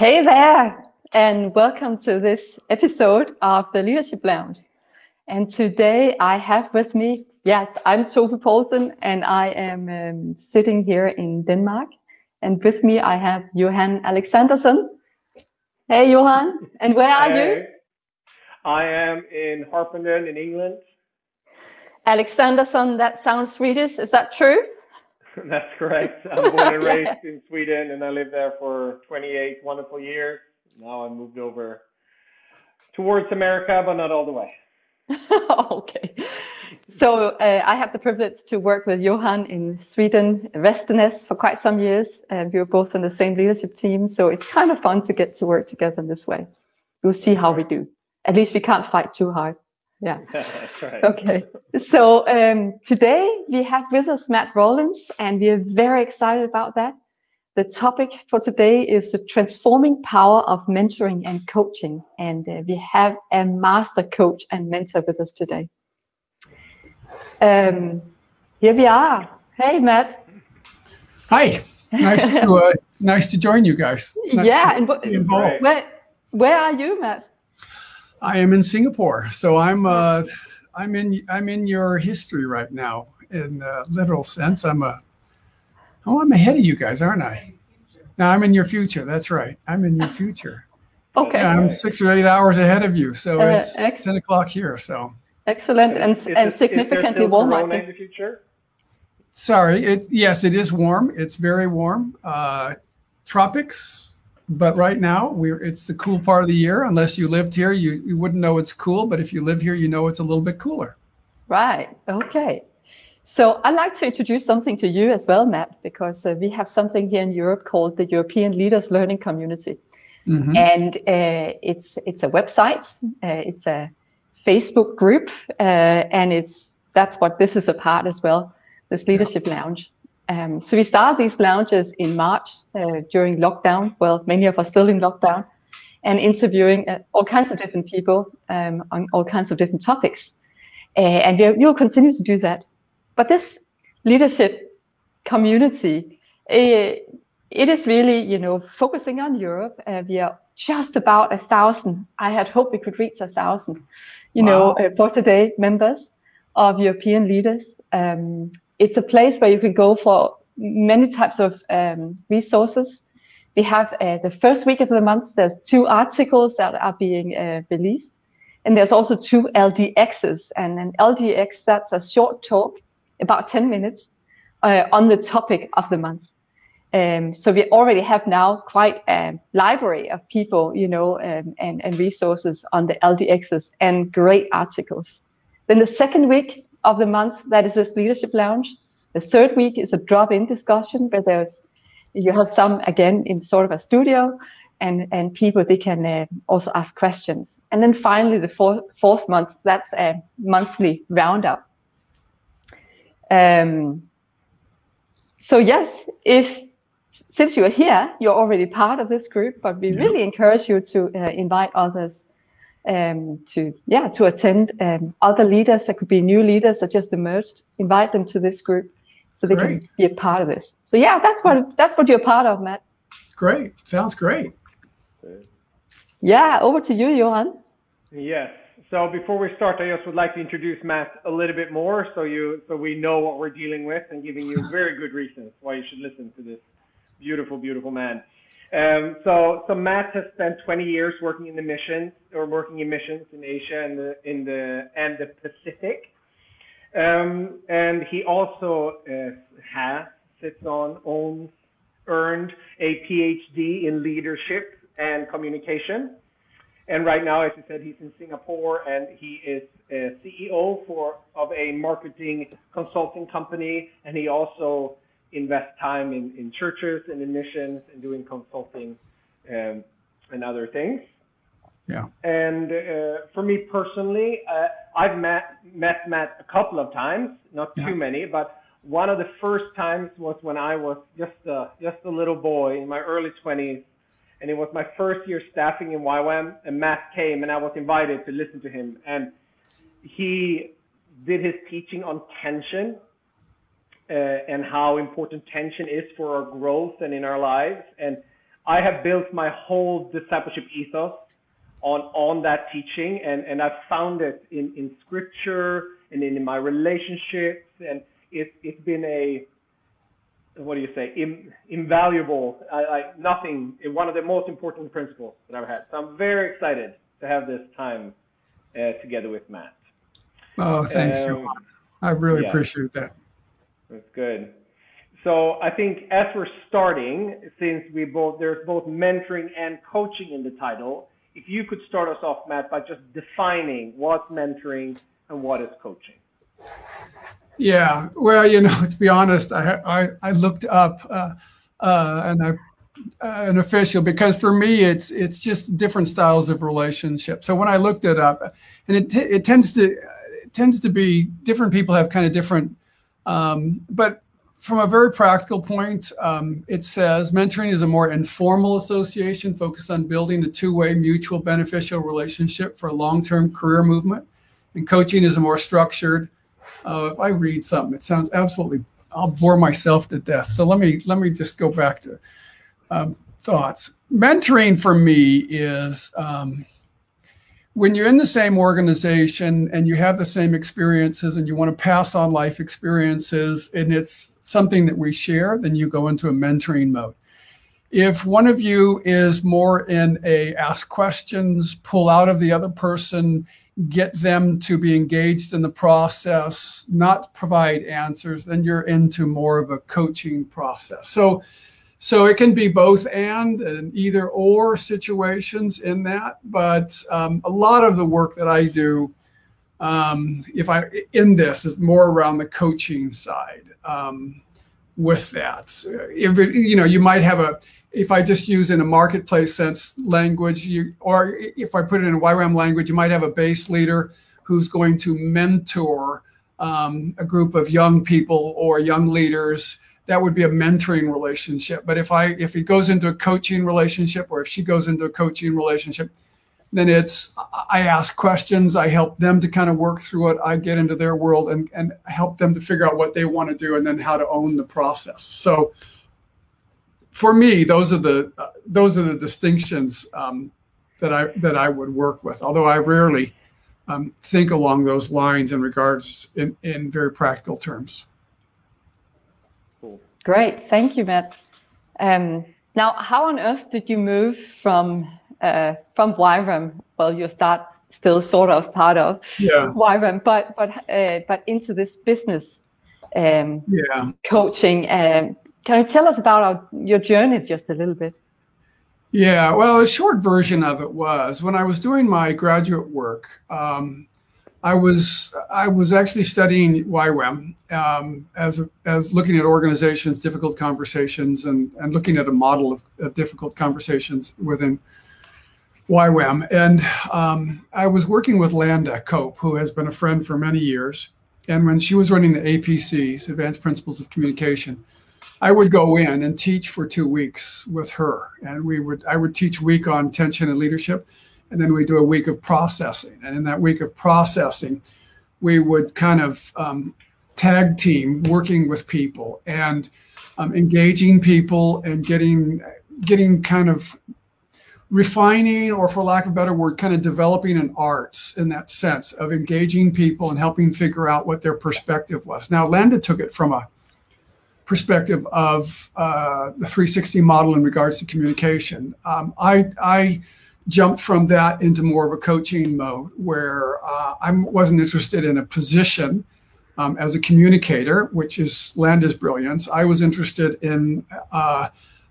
Hey there, and welcome to this episode of the Leadership Lounge. And today I have with me, yes, I'm Tove Poulsen, and I am um, sitting here in Denmark. And with me I have Johan Alexanderson. Hey, Johan, and where are hey. you? I am in Harpenden in England. Alexanderson, that sounds Swedish. Is that true? That's correct. I'm born and raised in Sweden, and I lived there for 28 wonderful years. Now I moved over towards America, but not all the way. okay. So uh, I had the privilege to work with Johan in Sweden, Västerås, for quite some years. And we were both in the same leadership team. So it's kind of fun to get to work together in this way. We'll see how we do. At least we can't fight too hard. Yeah. That's right. Okay. So um, today we have with us Matt Rawlins, and we are very excited about that. The topic for today is the transforming power of mentoring and coaching. And uh, we have a master coach and mentor with us today. Um, here we are. Hey, Matt. Hi. Nice to uh, nice to join you guys. Nice yeah, and where where are you, Matt? I am in Singapore, so I'm uh, I'm in I'm in your history right now in a literal sense. I'm a oh I'm ahead of you guys, aren't I? Now I'm in your future. That's right. I'm in your future. Okay. Yeah, I'm six or eight hours ahead of you, so uh, it's ex- ten o'clock here. So excellent and is, and significantly warm. I think. In the future? Sorry. It yes, it is warm. It's very warm. Uh, tropics but right now we're it's the cool part of the year. Unless you lived here you, you wouldn't know it's cool. But if you live here you know it's a little bit cooler. Right. Okay. So i'd like to introduce something to you as well matt because uh, we have something here in europe called the european leaders learning community. Mm-hmm. and uh, it's it's a website. Uh, it's a facebook group. Uh, and it's that's what this is a part as well this leadership yeah. lounge um, so we started these lounges in March uh, during lockdown. Well, many of us still in lockdown, and interviewing uh, all kinds of different people um, on all kinds of different topics. Uh, and we will continue to do that. But this leadership community, uh, it is really, you know, focusing on Europe. Uh, we are just about a thousand. I had hoped we could reach a thousand, you wow. know, uh, for today members of European leaders. Um, it's a place where you can go for many types of um, resources. We have uh, the first week of the month, there's two articles that are being uh, released. And there's also two LDXs. And an LDX, that's a short talk, about 10 minutes, uh, on the topic of the month. Um, so we already have now quite a library of people, you know, um, and, and resources on the LDXs and great articles. Then the second week, of the month that is this leadership lounge. The third week is a drop-in discussion where there's you have some again in sort of a studio and and people they can uh, also ask questions. And then finally the fourth fourth month that's a monthly roundup. Um, so yes, if since you're here, you're already part of this group, but we yeah. really encourage you to uh, invite others um, to yeah to attend um, other leaders that could be new leaders that just emerged invite them to this group so they great. can be a part of this. So yeah that's what that's what you're part of matt. Great. Sounds great. Yeah over to you johan. Yes. So before we start i just would like to introduce matt a little bit more so you so we know what we're dealing with and giving you very good reasons why you should listen to this beautiful beautiful man um, so, so Matt has spent 20 years working in the missions or working in missions in Asia and the in the and the Pacific. Um, and he also uh, has sits on owns earned a PhD in leadership and communication. And right now, as you said, he's in Singapore and he is CEO for of a marketing consulting company, and he also invest time in, in churches and in missions and doing consulting um, and other things. Yeah. And uh, for me personally, uh, I've met met Matt a couple of times, not yeah. too many, but one of the first times was when I was just a just a little boy in my early 20s, and it was my first year staffing in YWAM, and Matt came, and I was invited to listen to him, and he did his teaching on tension and how important tension is for our growth and in our lives. And I have built my whole discipleship ethos on on that teaching, and and I've found it in in scripture and in, in my relationships, and it's it's been a what do you say in, invaluable I, I, nothing one of the most important principles that I've had. So I'm very excited to have this time uh, together with Matt. Oh, thanks, um, I really yeah, appreciate that. That's good. So I think as we're starting, since we both there's both mentoring and coaching in the title, if you could start us off, Matt, by just defining what's mentoring and what is coaching. Yeah, well, you know, to be honest, I I, I looked up uh, uh, and I uh, an official because for me it's it's just different styles of relationship. So when I looked it up, and it it tends to it tends to be different people have kind of different, um, but from a very practical point, um, it says mentoring is a more informal association focused on building a two-way mutual beneficial relationship for a long-term career movement, and coaching is a more structured. Uh, if I read something, it sounds absolutely. I'll bore myself to death. So let me let me just go back to um, thoughts. Mentoring for me is um, when you're in the same organization and you have the same experiences and you want to pass on life experiences and it's something that we share, then you go into a mentoring mode. If one of you is more in a ask questions, pull out of the other person, get them to be engaged in the process, not provide answers, then you're into more of a coaching process. So so it can be both and and either or situations in that. But um, a lot of the work that I do, um, if I in this, is more around the coaching side. Um, with that, if it, you know, you might have a. If I just use in a marketplace sense language, you or if I put it in a YWAM language, you might have a base leader who's going to mentor um, a group of young people or young leaders that would be a mentoring relationship. But if I if he goes into a coaching relationship or if she goes into a coaching relationship, then it's I ask questions, I help them to kind of work through it, I get into their world and and help them to figure out what they want to do and then how to own the process. So for me, those are the uh, those are the distinctions um, that I that I would work with. Although I rarely um, think along those lines in regards in, in very practical terms. Great, thank you, Matt. Um, now, how on earth did you move from uh, from YWAM? Well, you start still sort of part of yeah. But but uh, but into this business um, yeah. coaching. Um, can you tell us about our, your journey just a little bit? Yeah, well, a short version of it was when I was doing my graduate work. Um, I was I was actually studying YWAM um, as as looking at organizations, difficult conversations, and and looking at a model of, of difficult conversations within YWAM. And um, I was working with Landa Cope, who has been a friend for many years. And when she was running the APCs, Advanced Principles of Communication, I would go in and teach for two weeks with her, and we would I would teach week on tension and leadership and then we do a week of processing. And in that week of processing, we would kind of um, tag team working with people and um, engaging people and getting getting kind of refining or for lack of a better word kind of developing an arts in that sense of engaging people and helping figure out what their perspective was now landa took it from a perspective of uh, the 360 model in regards to communication um, i i jumped from that into more of a coaching mode where uh, I wasn't interested in a position um, as a communicator, which is Landa's brilliance. I was interested in uh,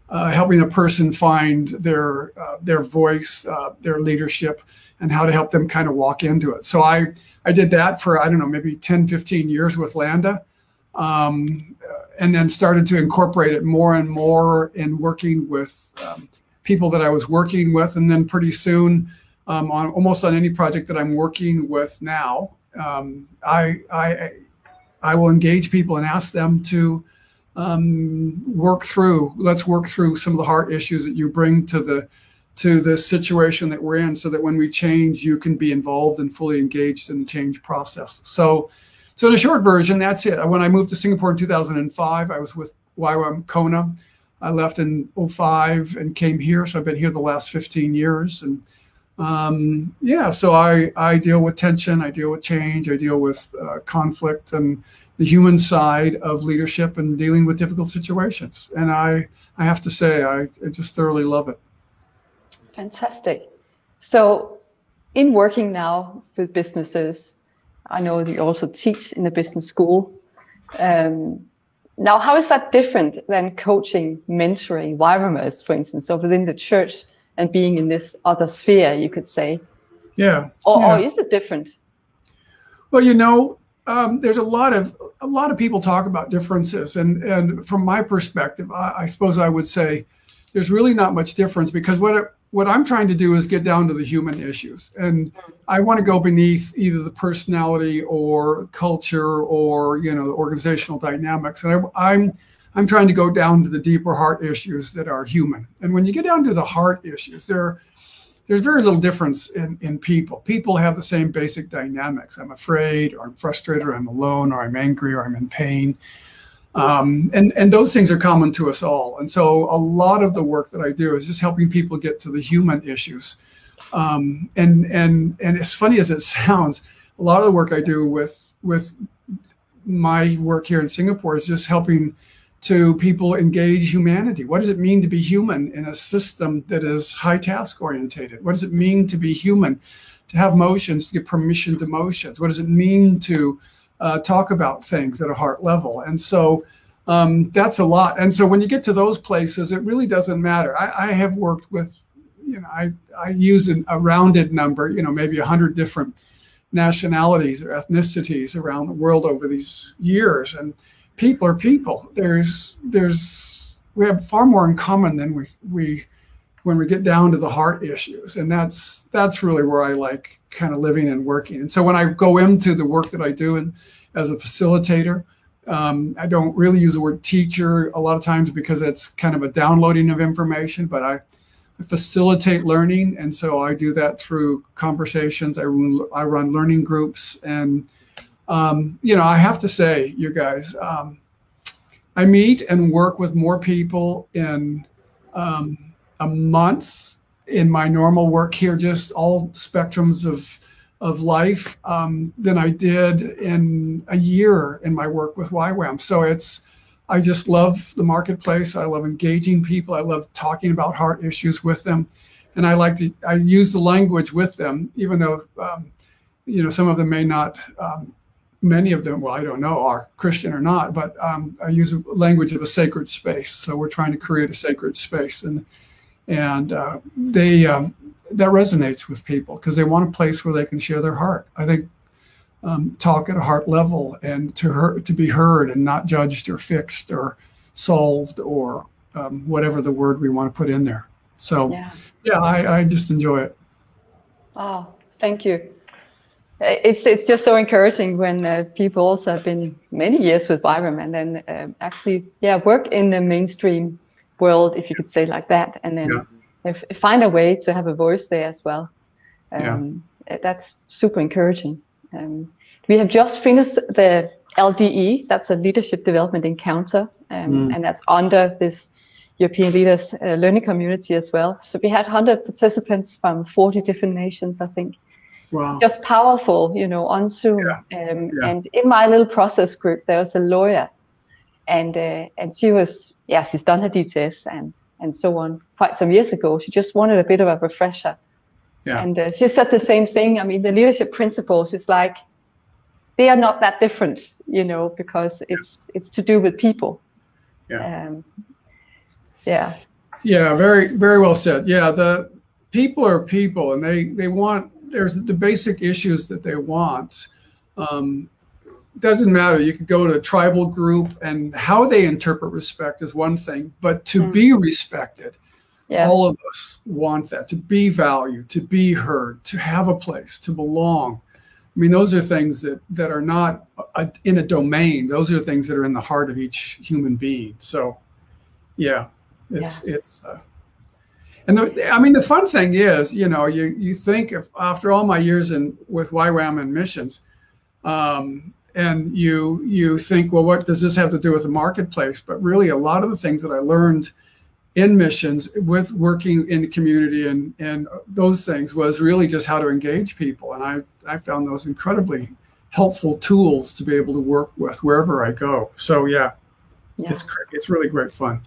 uh, helping a person find their uh, their voice, uh, their leadership, and how to help them kind of walk into it. So I I did that for I don't know maybe 10, 15 years with Landa. Um, and then started to incorporate it more and more in working with um, people that I was working with, and then pretty soon, um, on almost on any project that I'm working with now, um, I, I I will engage people and ask them to um, work through. Let's work through some of the heart issues that you bring to the to the situation that we're in, so that when we change, you can be involved and fully engaged in the change process. So, so in a short version, that's it. When I moved to Singapore in 2005, I was with YWAM Kona I left in 05 and came here. So I've been here the last 15 years. And um, yeah, so I, I deal with tension, I deal with change, I deal with uh, conflict and the human side of leadership and dealing with difficult situations. And I, I have to say, I, I just thoroughly love it. Fantastic. So, in working now with businesses, I know that you also teach in a business school. Um, now, how is that different than coaching, mentoring YWAMers, for instance, so within the church and being in this other sphere, you could say? Yeah. Or, yeah. or is it different? Well, you know, um, there's a lot of a lot of people talk about differences, and and from my perspective, I, I suppose I would say there's really not much difference because what it, what I'm trying to do is get down to the human issues. And I want to go beneath either the personality or culture or, you know, organizational dynamics. And I, I'm, I'm trying to go down to the deeper heart issues that are human. And when you get down to the heart issues, there, there's very little difference in, in people. People have the same basic dynamics. I'm afraid, or I'm frustrated, or I'm alone, or I'm angry, or I'm in pain. Um, and, and those things are common to us all. And so a lot of the work that I do is just helping people get to the human issues. Um, and, and, and as funny as it sounds, a lot of the work I do with, with my work here in Singapore is just helping to people engage humanity. What does it mean to be human in a system that is high task orientated? What does it mean to be human, to have motions, to give permission to motions? What does it mean to uh, talk about things at a heart level. And so um, that's a lot. And so when you get to those places, it really doesn't matter. I, I have worked with, you know, I, I use an, a rounded number, you know, maybe 100 different nationalities or ethnicities around the world over these years. And people are people. There's, there's, we have far more in common than we, we, when we get down to the heart issues. And that's that's really where i like kind of living and working. And so when i go into the work that i do and as a facilitator um, i don't really use the word teacher a lot of times because it's kind of a downloading of information but i facilitate learning. And so i do that through conversations. I run, I run learning groups. And um, you know i have to say you guys um, i meet and work with more people in um, a month in my normal work here, just all spectrums of of life um, than I did in a year in my work with YWAM. So it's I just love the marketplace. I love engaging people. I love talking about heart issues with them, and I like to I use the language with them, even though um, you know some of them may not. Um, many of them, well, I don't know, are Christian or not, but um, I use a language of a sacred space. So we're trying to create a sacred space, and and uh, they um, that resonates with people because they want a place where they can share their heart. I think um, talk at a heart level and to her to be heard and not judged or fixed or solved or um, whatever the word we want to put in there. So yeah, yeah I, I just enjoy it. Oh, thank you. It's it's just so encouraging when uh, people also have been many years with YWAM and then uh, actually yeah work in the mainstream world, if you could say like that, and then yeah. if, find a way to have a voice there as well. Um, yeah. That's super encouraging. Um, we have just finished the LDE, that's a leadership development encounter, um, mm. and that's under this European Leaders uh, Learning Community as well. So we had 100 participants from 40 different nations, I think. Wow. Just powerful, you know, on Zoom. Yeah. Um, yeah. And in my little process group, there was a lawyer and uh, and she was yeah she's done her DTS and and so on quite some years ago. She just wanted a bit of a refresher. Yeah. And uh, she said the same thing. I mean, the leadership principles is like they are not that different, you know, because it's it's to do with people. Yeah. Um, yeah. Yeah. Very very well said. Yeah. The people are people, and they they want there's the basic issues that they want. Um, doesn't matter. You could go to a tribal group and how they interpret respect is one thing, but to mm. be respected, yeah. all of us want that to be valued, to be heard, to have a place, to belong. I mean, those are things that that are not a, in a domain. Those are things that are in the heart of each human being. So, yeah, it's yeah. it's. Uh, and the, I mean, the fun thing is, you know, you you think of after all my years in with YWAM and missions, um, and you you think well what does this have to do with the marketplace? But really a lot of the things that i learned in missions with working in the community and and those things was really just how to engage people. And i i found those incredibly helpful tools to be able to work with wherever i go. So yeah, yeah. it's it's really great fun.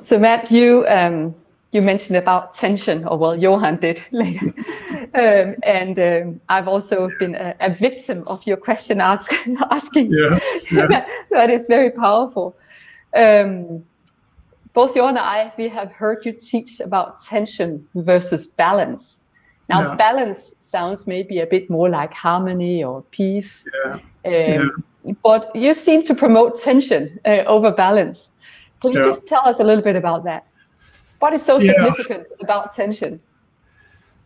So matt you um you mentioned about tension, or well, Johan did later. Um, and um, I've also been a, a, victim of your question ask, asking. Yeah, yeah. that, that is very powerful. Um, both you and I, we have heard you teach about tension versus balance. Now, balance sounds maybe a bit more like harmony or peace. Yeah. Um, but you seem to promote tension uh, over balance. Can you just tell us a little bit about that? What is so significant about tension?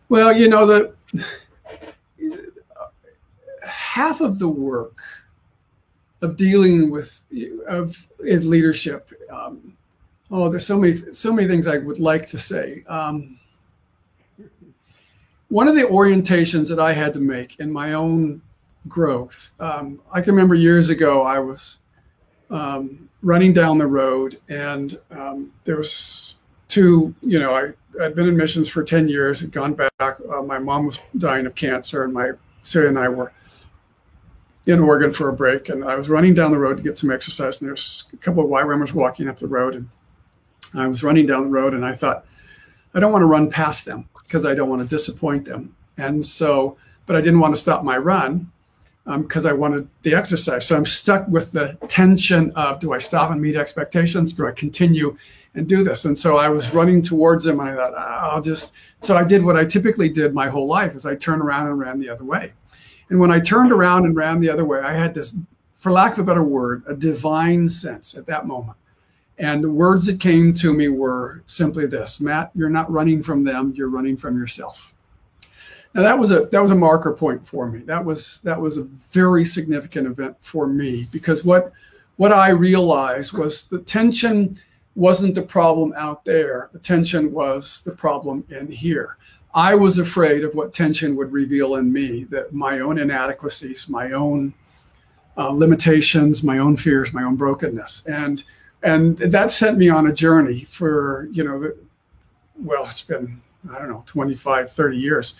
Well, you know, the half of the work of dealing with of in leadership. Um, oh, there's so many so many things I would like to say. Um, one of the orientations that I had to make in my own growth, um, I can remember years ago I was um, running down the road and um, there was to, you know, I, I'd been in missions for 10 years, had gone back. Uh, my mom was dying of cancer, and my Sarah and I were in Oregon for a break. And I was running down the road to get some exercise, and there's a couple of YWAMers walking up the road. And I was running down the road, and I thought, I don't want to run past them because I don't want to disappoint them. And so, but I didn't want to stop my run because um, I wanted the exercise. So I'm stuck with the tension of do I stop and meet expectations? Do I continue and do this? And so I was running towards them and I thought, ah, I'll just, so I did what I typically did my whole life is I turned around and ran the other way. And when I turned around and ran the other way, I had this, for lack of a better word, a divine sense at that moment. And the words that came to me were simply this Matt, you're not running from them, you're running from yourself. Now that was a that was a marker point for me. That was that was a very significant event for me because what what I realized was the tension wasn't the problem out there. The tension was the problem in here. I was afraid of what tension would reveal in me, that my own inadequacies, my own uh, limitations, my own fears, my own brokenness. And and that sent me on a journey for, you know, well, it's been, I don't know, 25, 30 years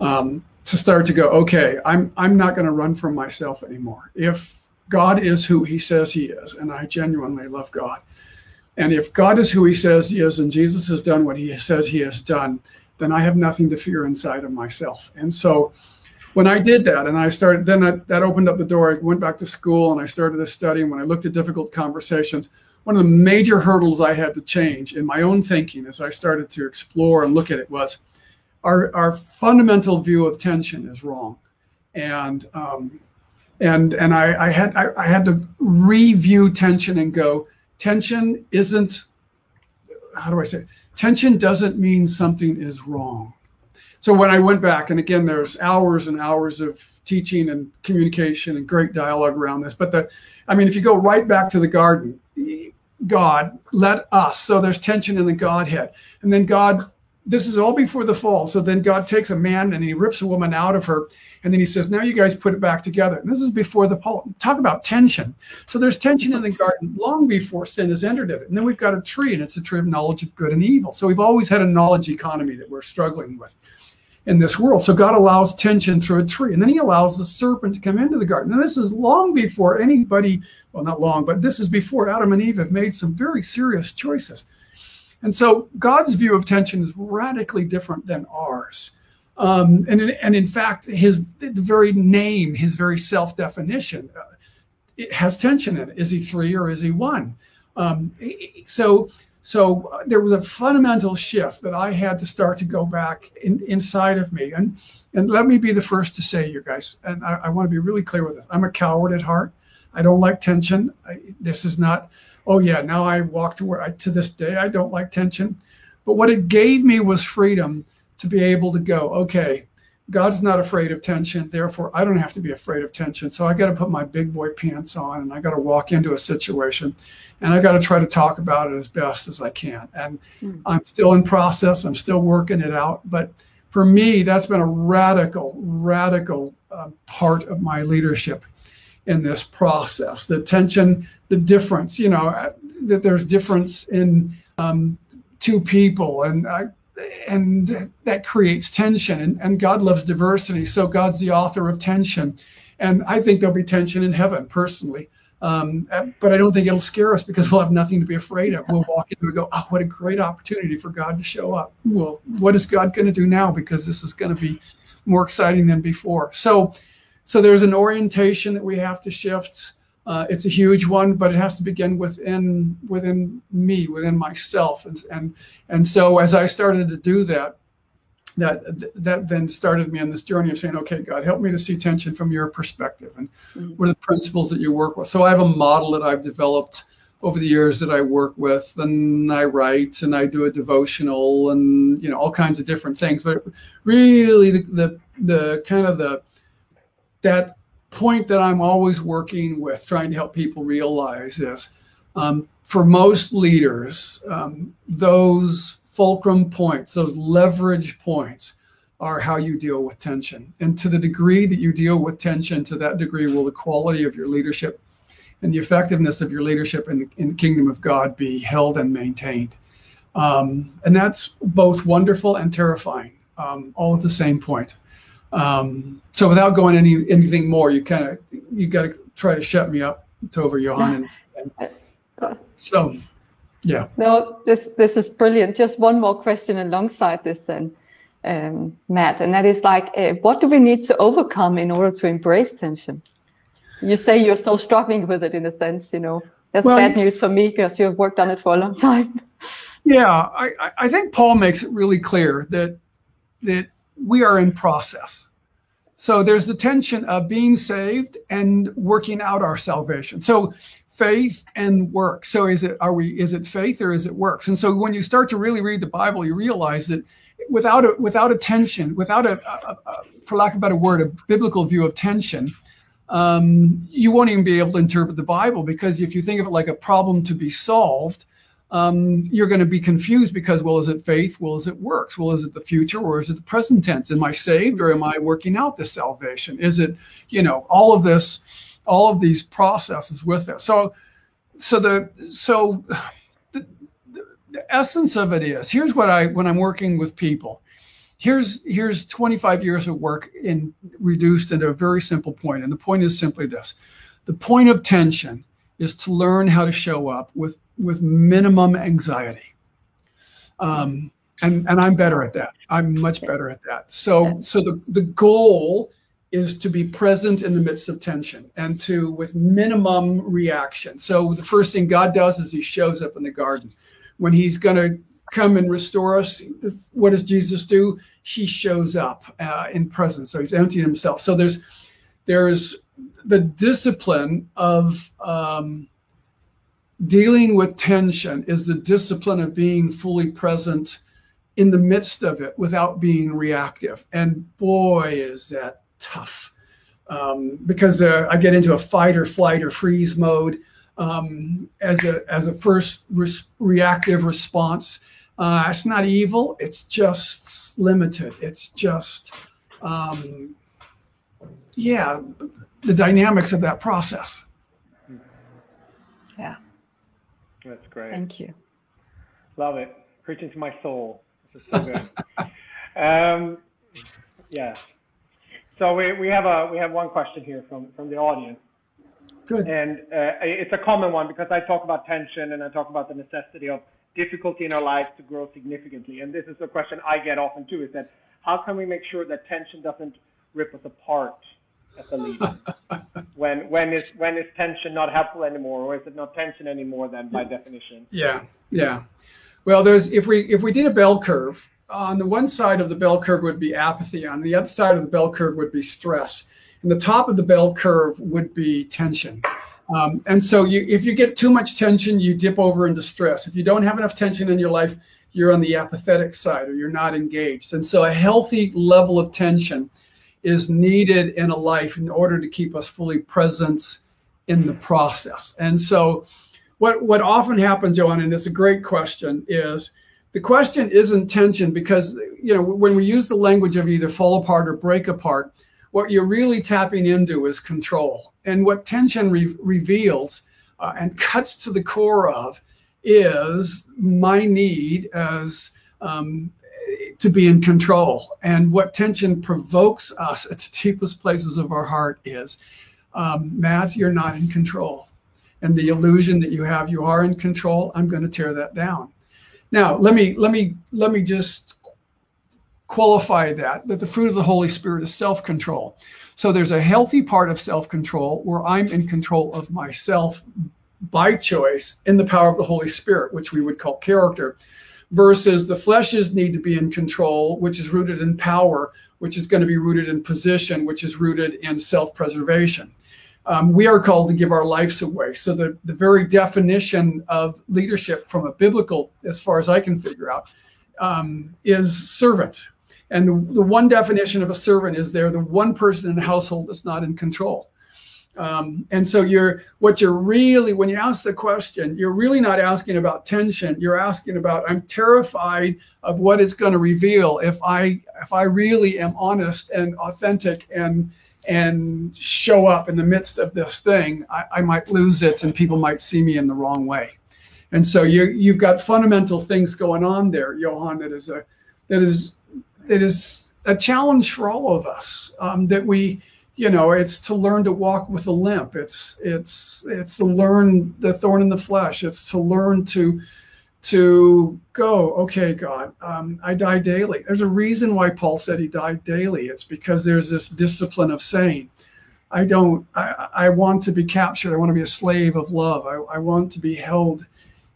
um, to start to go, okay, I'm I'm not going to run from myself anymore. If God is who He says He is, and I genuinely love God, and if God is who He says He is, and Jesus has done what He says He has done, then I have nothing to fear inside of myself. And so, when I did that, and I started, then that, that opened up the door. I went back to school, and I started to study. And when I looked at difficult conversations, one of the major hurdles I had to change in my own thinking as I started to explore and look at it was our, our fundamental view of tension is wrong. And um, and and I, I had I, I, had to review tension and go, tension isn't how do I say it? tension doesn't mean something is wrong. So when I went back, and again, there's hours and hours of teaching and communication and great dialogue around this. But the, I mean, if you go right back to the garden, God let us. So there's tension in the Godhead, and then God this is all before the fall. So then God takes a man and he rips a woman out of her. And then he says, Now you guys put it back together. And this is before the fall. Talk about tension. So there's tension in the garden long before sin has entered it. And then we've got a tree, and it's a tree of knowledge of good and evil. So we've always had a knowledge economy that we're struggling with in this world. So God allows tension through a tree. And then he allows the serpent to come into the garden. And this is long before anybody, well, not long, but this is before Adam and Eve have made some very serious choices. And so God's view of tension is radically different than ours. Um, and, and in fact, his the very name, his very self definition, uh, it has tension in it. Is he three or is he one? Um, so so uh, there was a fundamental shift that I had to start to go back in, inside of me. And and let me be the first to say, you guys, and I, I want to be really clear with this. I'm a coward at heart. I don't like tension. I, this is not oh yeah, now I walk to where I, to this day I don't like tension. But what it gave me was freedom to be able to go, okay, God's not afraid of tension, therefore I don't have to be afraid of tension. So I got to put my big boy pants on and I got to walk into a situation and I got to try to talk about it as best as I can. And mm. I'm still in process, I'm still working it out, but for me that's been a radical radical uh, part of my leadership in this process the tension the difference you know that there's difference in um, two people, and I, and that creates tension. And, and God loves diversity, so God's the author of tension. And I think there'll be tension in heaven, personally. Um, but I don't think it'll scare us because we'll have nothing to be afraid of. We'll walk into go, oh, what a great opportunity for God to show up. Well, what is God going to do now? Because this is going to be more exciting than before. So, so there's an orientation that we have to shift. Uh, it's a huge one, but it has to begin within within me, within myself, and and and so as I started to do that, that that then started me on this journey of saying, okay, God, help me to see tension from your perspective, and mm-hmm. what are the principles that you work with. So I have a model that I've developed over the years that I work with, and I write, and I do a devotional, and you know all kinds of different things. But really, the the, the kind of the that point that I'm always working with, trying to help people realize is um, for most leaders, um, those fulcrum points, those leverage points, are how you deal with tension. And to the degree that you deal with tension, to that degree will the quality of your leadership and the effectiveness of your leadership in the, in the kingdom of God be held and maintained. Um, and that's both wonderful and terrifying, um, all at the same point. Um, so without going any anything more, you kind of you got to try to shut me up, Tove Johan. And, and so, yeah. No, this this is brilliant. Just one more question alongside this, then, um, Matt, and that is like, uh, what do we need to overcome in order to embrace tension? You say you're still struggling with it in a sense, you know. That's well, bad news for me because you've worked on it for a long time. Yeah, I, I think Paul makes it really clear that that we are in process. So there's the tension of being saved and working out our salvation. So faith and work. So is it are we is it faith or is it works? And so when you start to really read the Bible, you realize that without a without a tension, without a, a, a for lack of a better word, a biblical view of tension, um, you won't even be able to interpret the Bible because if you think of it like a problem to be solved, um, you're going to be confused because, well, is it faith? Well, is it works? Well, is it the future or is it the present tense? Am I saved or am I working out the salvation? Is it, you know, all of this, all of these processes with it. So, so the, so the, the essence of it is here's what I, when I'm working with people, here's, here's 25 years of work in reduced into a very simple point. And the point is simply this, the point of tension is to learn how to show up with with minimum anxiety. Um, and, and I'm better at that. I'm much better at that. So, so the, the goal is to be present in the midst of tension and to with minimum reaction. So the first thing God does is he shows up in the garden. When he's going to come and restore us, what does Jesus do? He shows up uh, in presence. So he's emptying himself. So there's there's the discipline of um, dealing with tension is the discipline of being fully present in the midst of it without being reactive. And boy, is that tough um, because uh, I get into a fight or flight or freeze mode um, as a as a first reactive response. Uh, it's not evil; it's just limited. It's just, um, yeah, the dynamics of that process. Yeah. That's great. Thank you. Love it. Preaching to my soul. This is so good. um, yeah. So we, we have a we have one question here from from the audience. Good. And uh, it's a common one because I talk about tension and I talk about the necessity of difficulty in our lives to grow significantly. And this is a question I get often too: is that how can we make sure that tension doesn't rip us apart as a leader? when when is when is tension not helpful anymore, or is it not tension anymore? Then by definition. Yeah, yeah. Well, there's if we if we did a bell curve, on the one side of the bell curve would be apathy, on the other side of the bell curve would be stress, and the top of the bell curve would be tension. Um, and so, you, if you get too much tension, you dip over into stress. If you don't have enough tension in your life, you're on the apathetic side or you're not engaged. And so, a healthy level of tension is needed in a life in order to keep us fully present in the process. And so, what what often happens, Johan, and it's a great question, is the question isn't tension because you know when we use the language of either fall apart or break apart, what you're really tapping into is control. And what tension re- reveals uh, and cuts to the core of is my need as um, to be in control. And what tension provokes us at the deepest places of our heart is, um, Matt, you're not in control. And the illusion that you have you are in control, I'm going to tear that down. Now, let me let me let me just qualify that that the fruit of the Holy Spirit is self-control. So there's a healthy part of self-control where I'm in control of myself by choice in the power of the Holy Spirit, which we would call character versus the fleshes need to be in control, which is rooted in power, which is going to be rooted in position, which is rooted in self preservation. Um, we are called to give our lives away. So, the, the very definition of leadership from a biblical, as far as I can figure out, um, is servant. And the, the one definition of a servant is they're the one person in the household that's not in control. Um, and so you're what you're really when you ask the question, you're really not asking about tension. You're asking about I'm terrified of what it's going to reveal if I if I really am honest and authentic and and show up in the midst of this thing, I, I might lose it and people might see me in the wrong way. And so you you've got fundamental things going on there, Johan. That is a that is that is a challenge for all of us um, that we you know it's to learn to walk with a limp. It's it's it's to learn the thorn in the flesh. It's to learn to to go okay god um, i die daily. There's a reason why paul said he died daily. It's because there's this discipline of saying i don't i, I want to be captured. I want to be a slave of love. I, I want to be held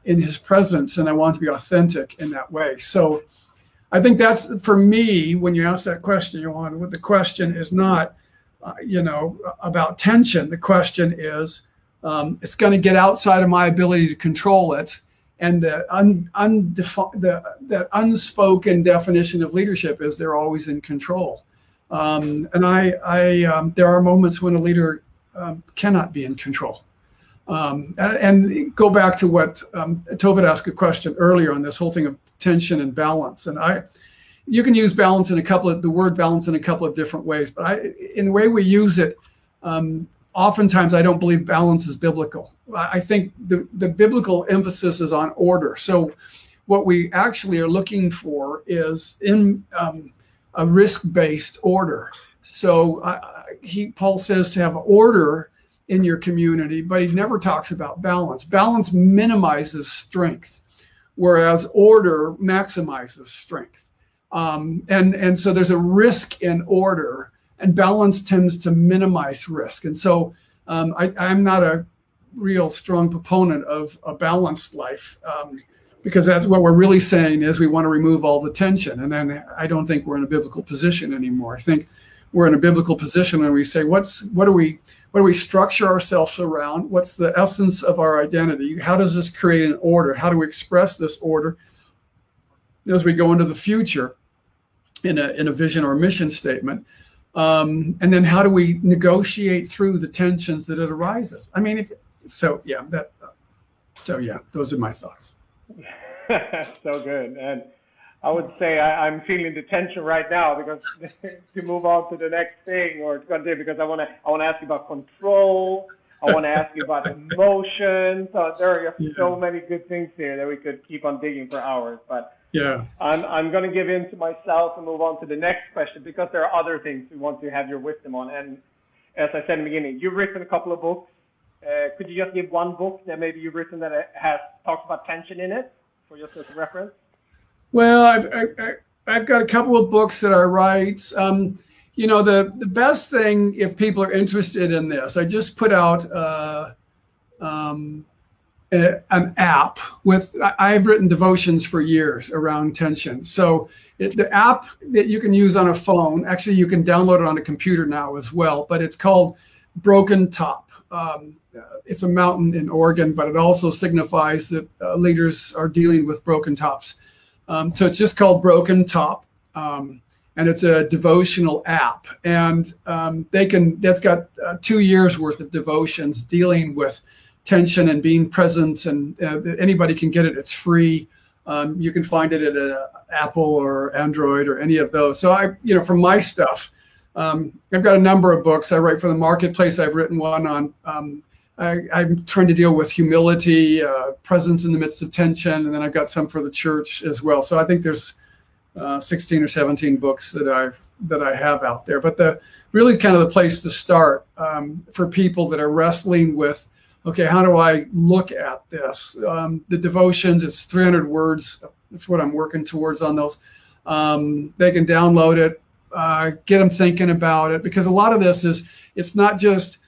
in his presence and i want to be authentic in that way. So i think that's for me when you ask that question you want what the question is not uh, you know, about tension. The question is, um, it's going to get outside of my ability to control it. And the, un, undefi- the that unspoken definition of leadership is they're always in control. Um, and I, I um, there are moments when a leader um, cannot be in control. Um, and, and, go back to what um, Tovid asked a question earlier on this whole thing of tension and balance. And I, you can use balance in a couple of the word balance in a couple of different ways, but I, in the way we use it, um, oftentimes I don't believe balance is biblical. I think the, the biblical emphasis is on order. So what we actually are looking for is in um, a risk-based order. So uh, he Paul says to have order in your community, but he never talks about balance. Balance minimizes strength, whereas order maximizes strength. Um, and, and so there's a risk in order, and balance tends to minimize risk. And so um, I, am not a real strong proponent of a balanced life um, because that's what we're really saying is we want to remove all the tension. And then I don't think we're in a biblical position anymore. I think we're in a biblical position when we say, what's what do we what do we structure ourselves around? What's the essence of our identity? How does this create an order? How do we express this order as we go into the future? in a, in a vision or a mission statement. Um, and then how do we negotiate through the tensions that it arises? I mean, if so, yeah, that, so yeah, those are my thoughts. so good. And I would say I, am feeling the tension right now because to move on to the next thing or to continue because I want to, I want to ask you about control. I want to ask you about emotions. So there are so many good things here that we could keep on digging for hours, but yeah. I'm, I'm going to give in to myself and move on to the next question because there are other things we want to have your wisdom on. And as I said in the beginning, you've written a couple of books. Uh, could you just give one book that maybe you've written that has talks about tension in it for just as a reference? Well, I've, I, I've got a couple of books that I write. Um, you know, the, the best thing if people are interested in this, I just put out uh, um, a, an app with I've written devotions for years around tension. So it, the app that you can use on a phone, actually you can download it on a computer now as well, but it's called Broken Top. Um, it's a mountain in Oregon, but it also signifies that uh, leaders are dealing with broken tops. Um, so it's just called Broken Top. Um, and it's a devotional app and um, they can that's got uh, two years worth of devotions dealing with tension and being present. And uh, anybody can get it. It's free. Um, you can find it at uh, Apple or Android or any of those. So I, you know, from my stuff, um, I've got a number of books. I write for the marketplace. I've written one on um, I, am trying to deal with humility, uh, presence in the midst of tension, and then I've got some for the church as well. So I think there's uh, 16 or 17 books that I've that I have out there. But the really kind of the place to start um, for people that are wrestling with, okay, how do I look at this? Um, the devotions, it's 300 words. That's what I'm working towards on those. Um, they can download it, uh, get them thinking about it, because a lot of this is it's not just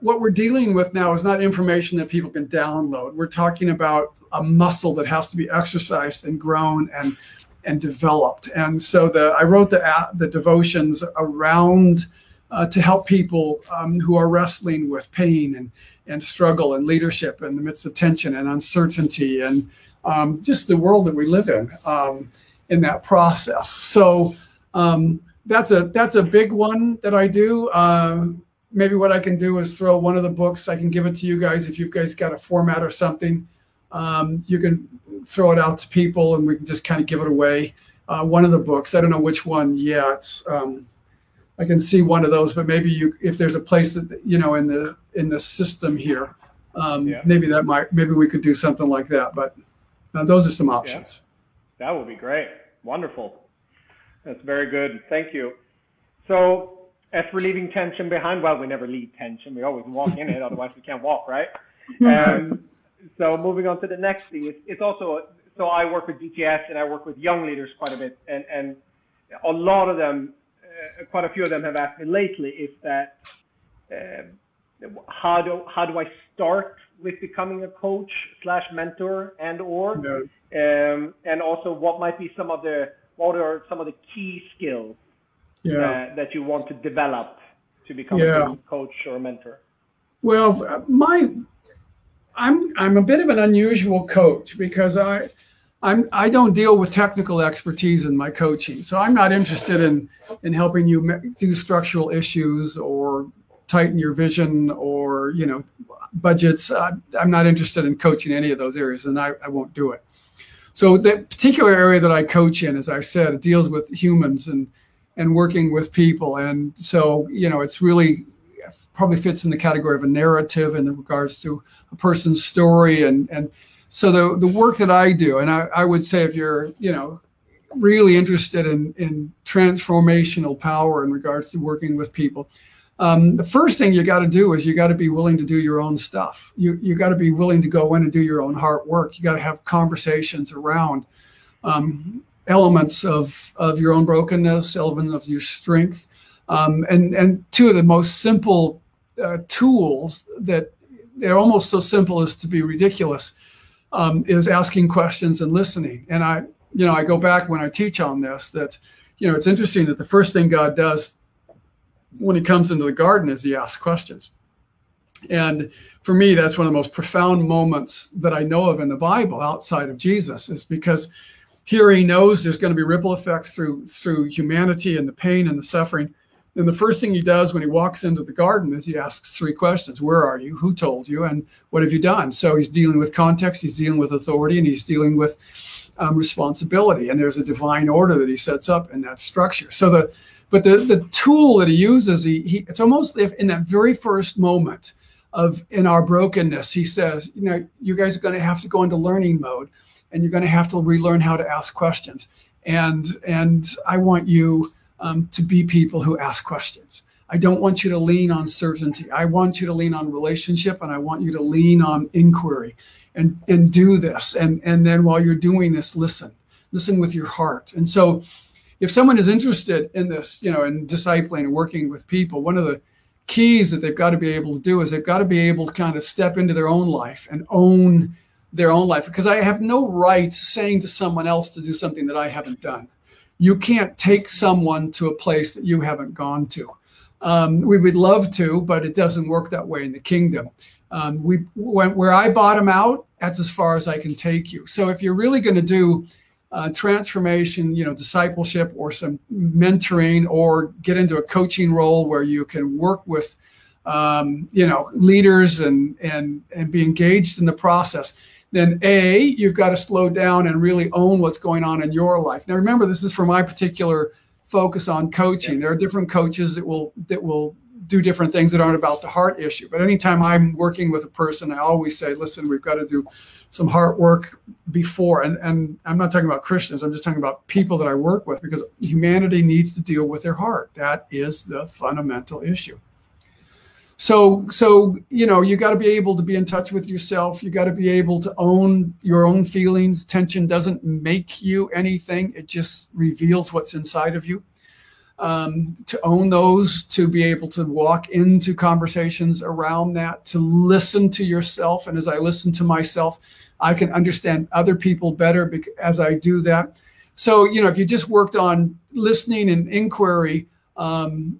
what we're dealing with now is not information that people can download. We're talking about a muscle that has to be exercised and grown and and developed. And so the I wrote the the devotions around uh, to help people um, who are wrestling with pain and and struggle and leadership in the midst of tension and uncertainty and um, just the world that we live in um, in that process. So um, that's a that's a big one that I do. Uh, maybe what I can do is throw one of the books. I can give it to you guys if you guys got a format or something. Um, you can throw it out to people, and we can just kind of give it away. Uh, one of the books. I don't know which one yet. Um, I can see one of those, but maybe you, if there's a place that you know in the in the system here, um, yeah. maybe that might maybe we could do something like that. But uh, those are some options. Yeah. That would be great. Wonderful. That's very good. Thank you. So as for leaving tension behind, well, we never leave tension. We always walk in it, otherwise we can't walk, right? Um, so moving on to the next thing, it's, it's also so I work with DTS and I work with young leaders quite a bit, and and a lot of them, quite a few of them have asked me lately is that uh, how do how do I start with becoming a coach slash mentor and or no. um, and also what might be some of the what are some of the key skills yeah. that, that you want to develop to become yeah. a coach or a mentor? Well, my I'm I'm a bit of an unusual coach because I I'm I don't deal with technical expertise in my coaching. So I'm not interested in in helping you do structural issues or tighten your vision or you know budgets. I, I'm not interested in coaching any of those areas, and I, I won't do it. So the particular area that I coach in, as I said, deals with humans and and working with people. And so, you know, it's really probably fits in the category of a narrative in regards to a person's story. And, and so the, the work that I do, and I, I would say if you're, you know, really interested in, in transformational power in regards to working with people, um, the first thing you got to do is you got to be willing to do your own stuff. You you got to be willing to go in and do your own hard work. You got to have conversations around um, elements of, of your own brokenness, elements of your strength. Um, and, and two of the most simple uh, tools that they're almost so simple as to be ridiculous um, is asking questions and listening. And I, you know, I go back when I teach on this that, you know, it's interesting that the first thing God does when he comes into the garden is he asks questions. And for me, that's one of the most profound moments that I know of in the Bible outside of Jesus is because here he knows there's going to be ripple effects through through humanity and the pain and the suffering. And the first thing he does when he walks into the garden is he asks three questions: Where are you? Who told you? And what have you done? So he's dealing with context, he's dealing with authority, and he's dealing with um, responsibility. And there's a divine order that he sets up in that structure. So the but the the tool that he uses, he, he it's almost if in that very first moment of in our brokenness, he says, you know, you guys are going to have to go into learning mode and you're going to have to relearn how to ask questions. And and I want you um, to be people who ask questions. I don't want you to lean on certainty. I want you to lean on relationship, and I want you to lean on inquiry, and and do this. And and then while you're doing this, listen, listen with your heart. And so, if someone is interested in this, you know, in discipling and working with people, one of the keys that they've got to be able to do is they've got to be able to kind of step into their own life and own their own life because I have no right saying to someone else to do something that I haven't done. You can't take someone to a place that you haven't gone to. Um, we would love to, but it doesn't work that way in the kingdom. Um, we when, where I bottom out, that's as far as I can take you. So if you're really going to do uh, transformation, you know, discipleship or some mentoring, or get into a coaching role where you can work with, um, you know, leaders and and and be engaged in the process then A, you've got to slow down and really own what's going on in your life. Now, remember, this is for my particular focus on coaching. There are different coaches that will that will do different things that aren't about the heart issue. But anytime I'm working with a person, I always say, listen, we've got to do some heart work before. And, and I'm not talking about Christians, I'm just talking about people that I work with because humanity needs to deal with their heart. That is the fundamental issue. So, so you know, you got to be able to be in touch with yourself. You got to be able to own your own feelings. Tension doesn't make you anything; it just reveals what's inside of you um, to own those, to be able to walk into conversations around that, to listen to yourself. And as I listen to myself, I can understand other people better as I do that. So, you know, if you just worked on listening and inquiry, um,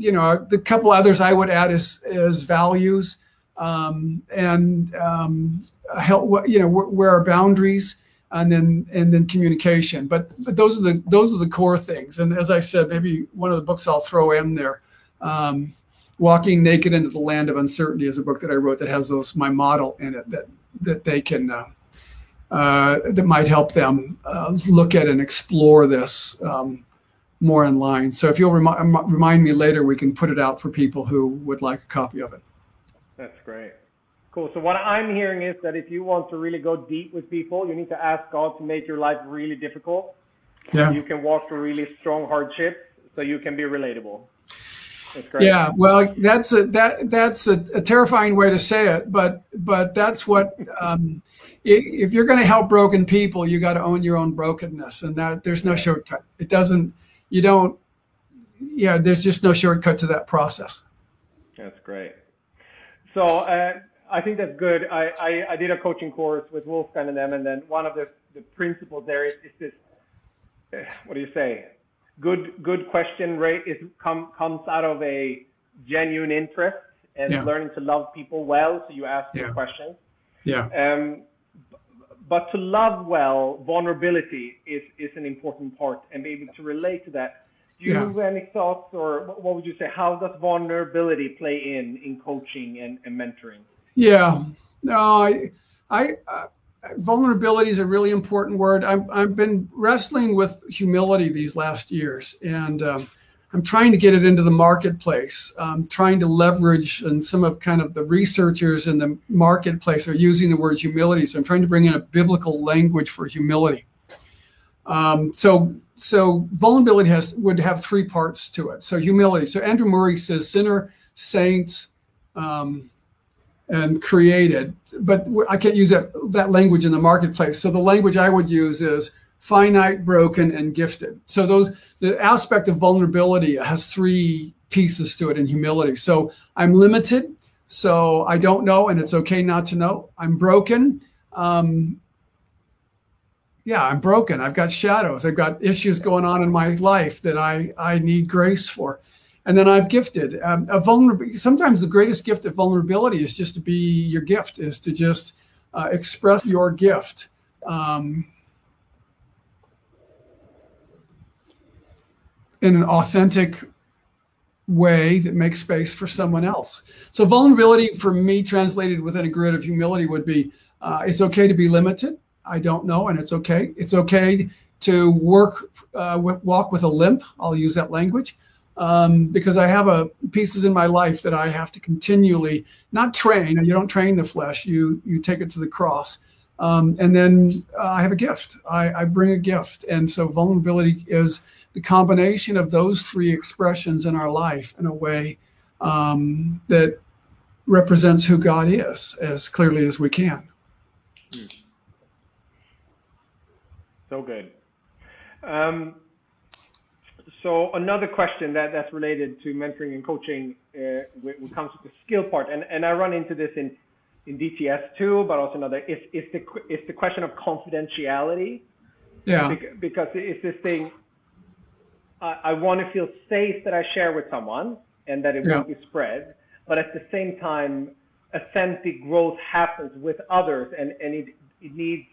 you know, the couple others I would add is, is values um, and um, help, you know, where are boundaries and then and then communication. But but those are the those are the core things. And as I said, maybe one of the books I'll throw in there. Um, Walking Naked into the Land of Uncertainty is a book that I wrote that has those my model in it that that they can uh, uh, that might help them uh, look at and explore this um, more in line. So if you'll remi- remind me later, we can put it out for people who would like a copy of it. That's great. Cool. So what I'm hearing is that if you want to really go deep with people, you need to ask God to make your life really difficult. Yeah. You can walk through really strong hardships so you can be relatable. That's great. Yeah, well, that's a that that's a, a, terrifying way to say it, but but that's what um, if you're going to help broken people, you got to own your own brokenness, and that there's no shortcut. It doesn't. You don't. Yeah, there's just no shortcut to that process. That's great. So uh, I think that's good. I, I, I, did a coaching course with Wolfgang and them, and then one of the, the principles there is, is this, uh, what do you say? Good good question rate is come comes out of a genuine interest and yeah. learning to love people well. So you ask yeah. the questions. Yeah. Um, but to love well, vulnerability is, is an important part, and be able to relate to that. Do you yeah. have any thoughts, or what would you say? How does vulnerability play in in coaching and, and mentoring? Yeah, no, I, I, uh, vulnerability is a really important word. I've, I've been wrestling with humility these last years, and um, I'm trying to get it into the marketplace. I'm trying to leverage, and some of kind of the researchers in the marketplace are using the word humility. So I'm trying to bring in a biblical language for humility. Um, so, so vulnerability has would have three parts to it. So humility. So Andrew Murray says sinner, saint, um, and created. But I can't use that, that language in the marketplace. So the language I would use is finite, broken, and gifted. So those the aspect of vulnerability has three pieces to it in humility. So I'm limited, so I don't know, and it's okay not to know. I'm broken. Um, yeah, I'm broken. I've got shadows. I've got issues going on in my life that I I need grace for and then I've gifted um, a vulnerability. Sometimes the greatest gift of vulnerability is just to be your gift, is to just uh, express your gift. Um, in an authentic way that makes space for someone else. So vulnerability for me translated within a grid of humility would be uh, it's okay to be limited. I don't know, and it's okay. It's okay to work, uh, walk with a limp. I'll use that language um, because I have a pieces in my life that I have to continually not train. You don't train the flesh; you you take it to the cross. Um, and then uh, I have a gift. I, I bring a gift, and so vulnerability is the combination of those three expressions in our life in a way um, that represents who God is as clearly as we can. So good. Um, so another question that, that's related to mentoring and coaching uh, when it comes to the skill part, and, and I run into this in, in DTS too, but also another, is, is, the, is the question of confidentiality. Yeah. Because it's this thing, I, I want to feel safe that I share with someone and that it yeah. won't be spread, but at the same time, authentic growth happens with others and, and it, it needs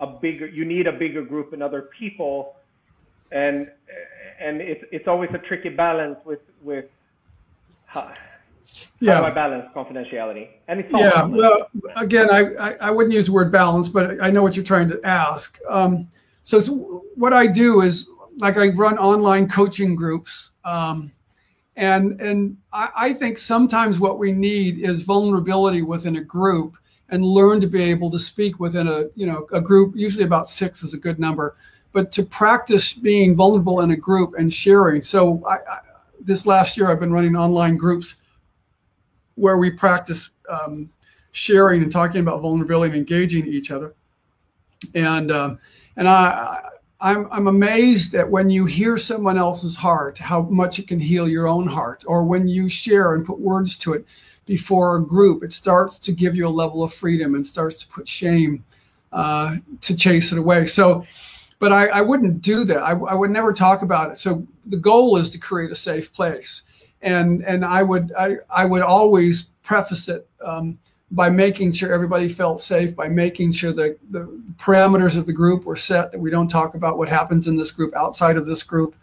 a bigger, you need a bigger group and other people and and it's it's always a tricky balance with with how, yeah. how do I balance confidentiality? And it's yeah, well, again, I, I, I wouldn't use the word balance, but I know what you're trying to ask. Um, so, so, what I do is like I run online coaching groups, um, And and I, I think sometimes what we need is vulnerability within a group and learn to be able to speak within a you know a group. Usually about six is a good number, but to practice being vulnerable in a group and sharing. So I, I, this last year I've been running online groups where we practice um, sharing and talking about vulnerability and engaging each other. And um, and I I'm, I'm amazed at when you hear someone else's heart, how much it can heal your own heart, or when you share and put words to it before a group, it starts to give you a level of freedom and starts to put shame uh, to chase it away. So, but I, I wouldn't do that. I, I would never talk about it. So the goal is to create a safe place, and and I would I, I would always preface it um, by making sure everybody felt safe, by making sure that the parameters of the group were set, that we don't talk about what happens in this group outside of this group,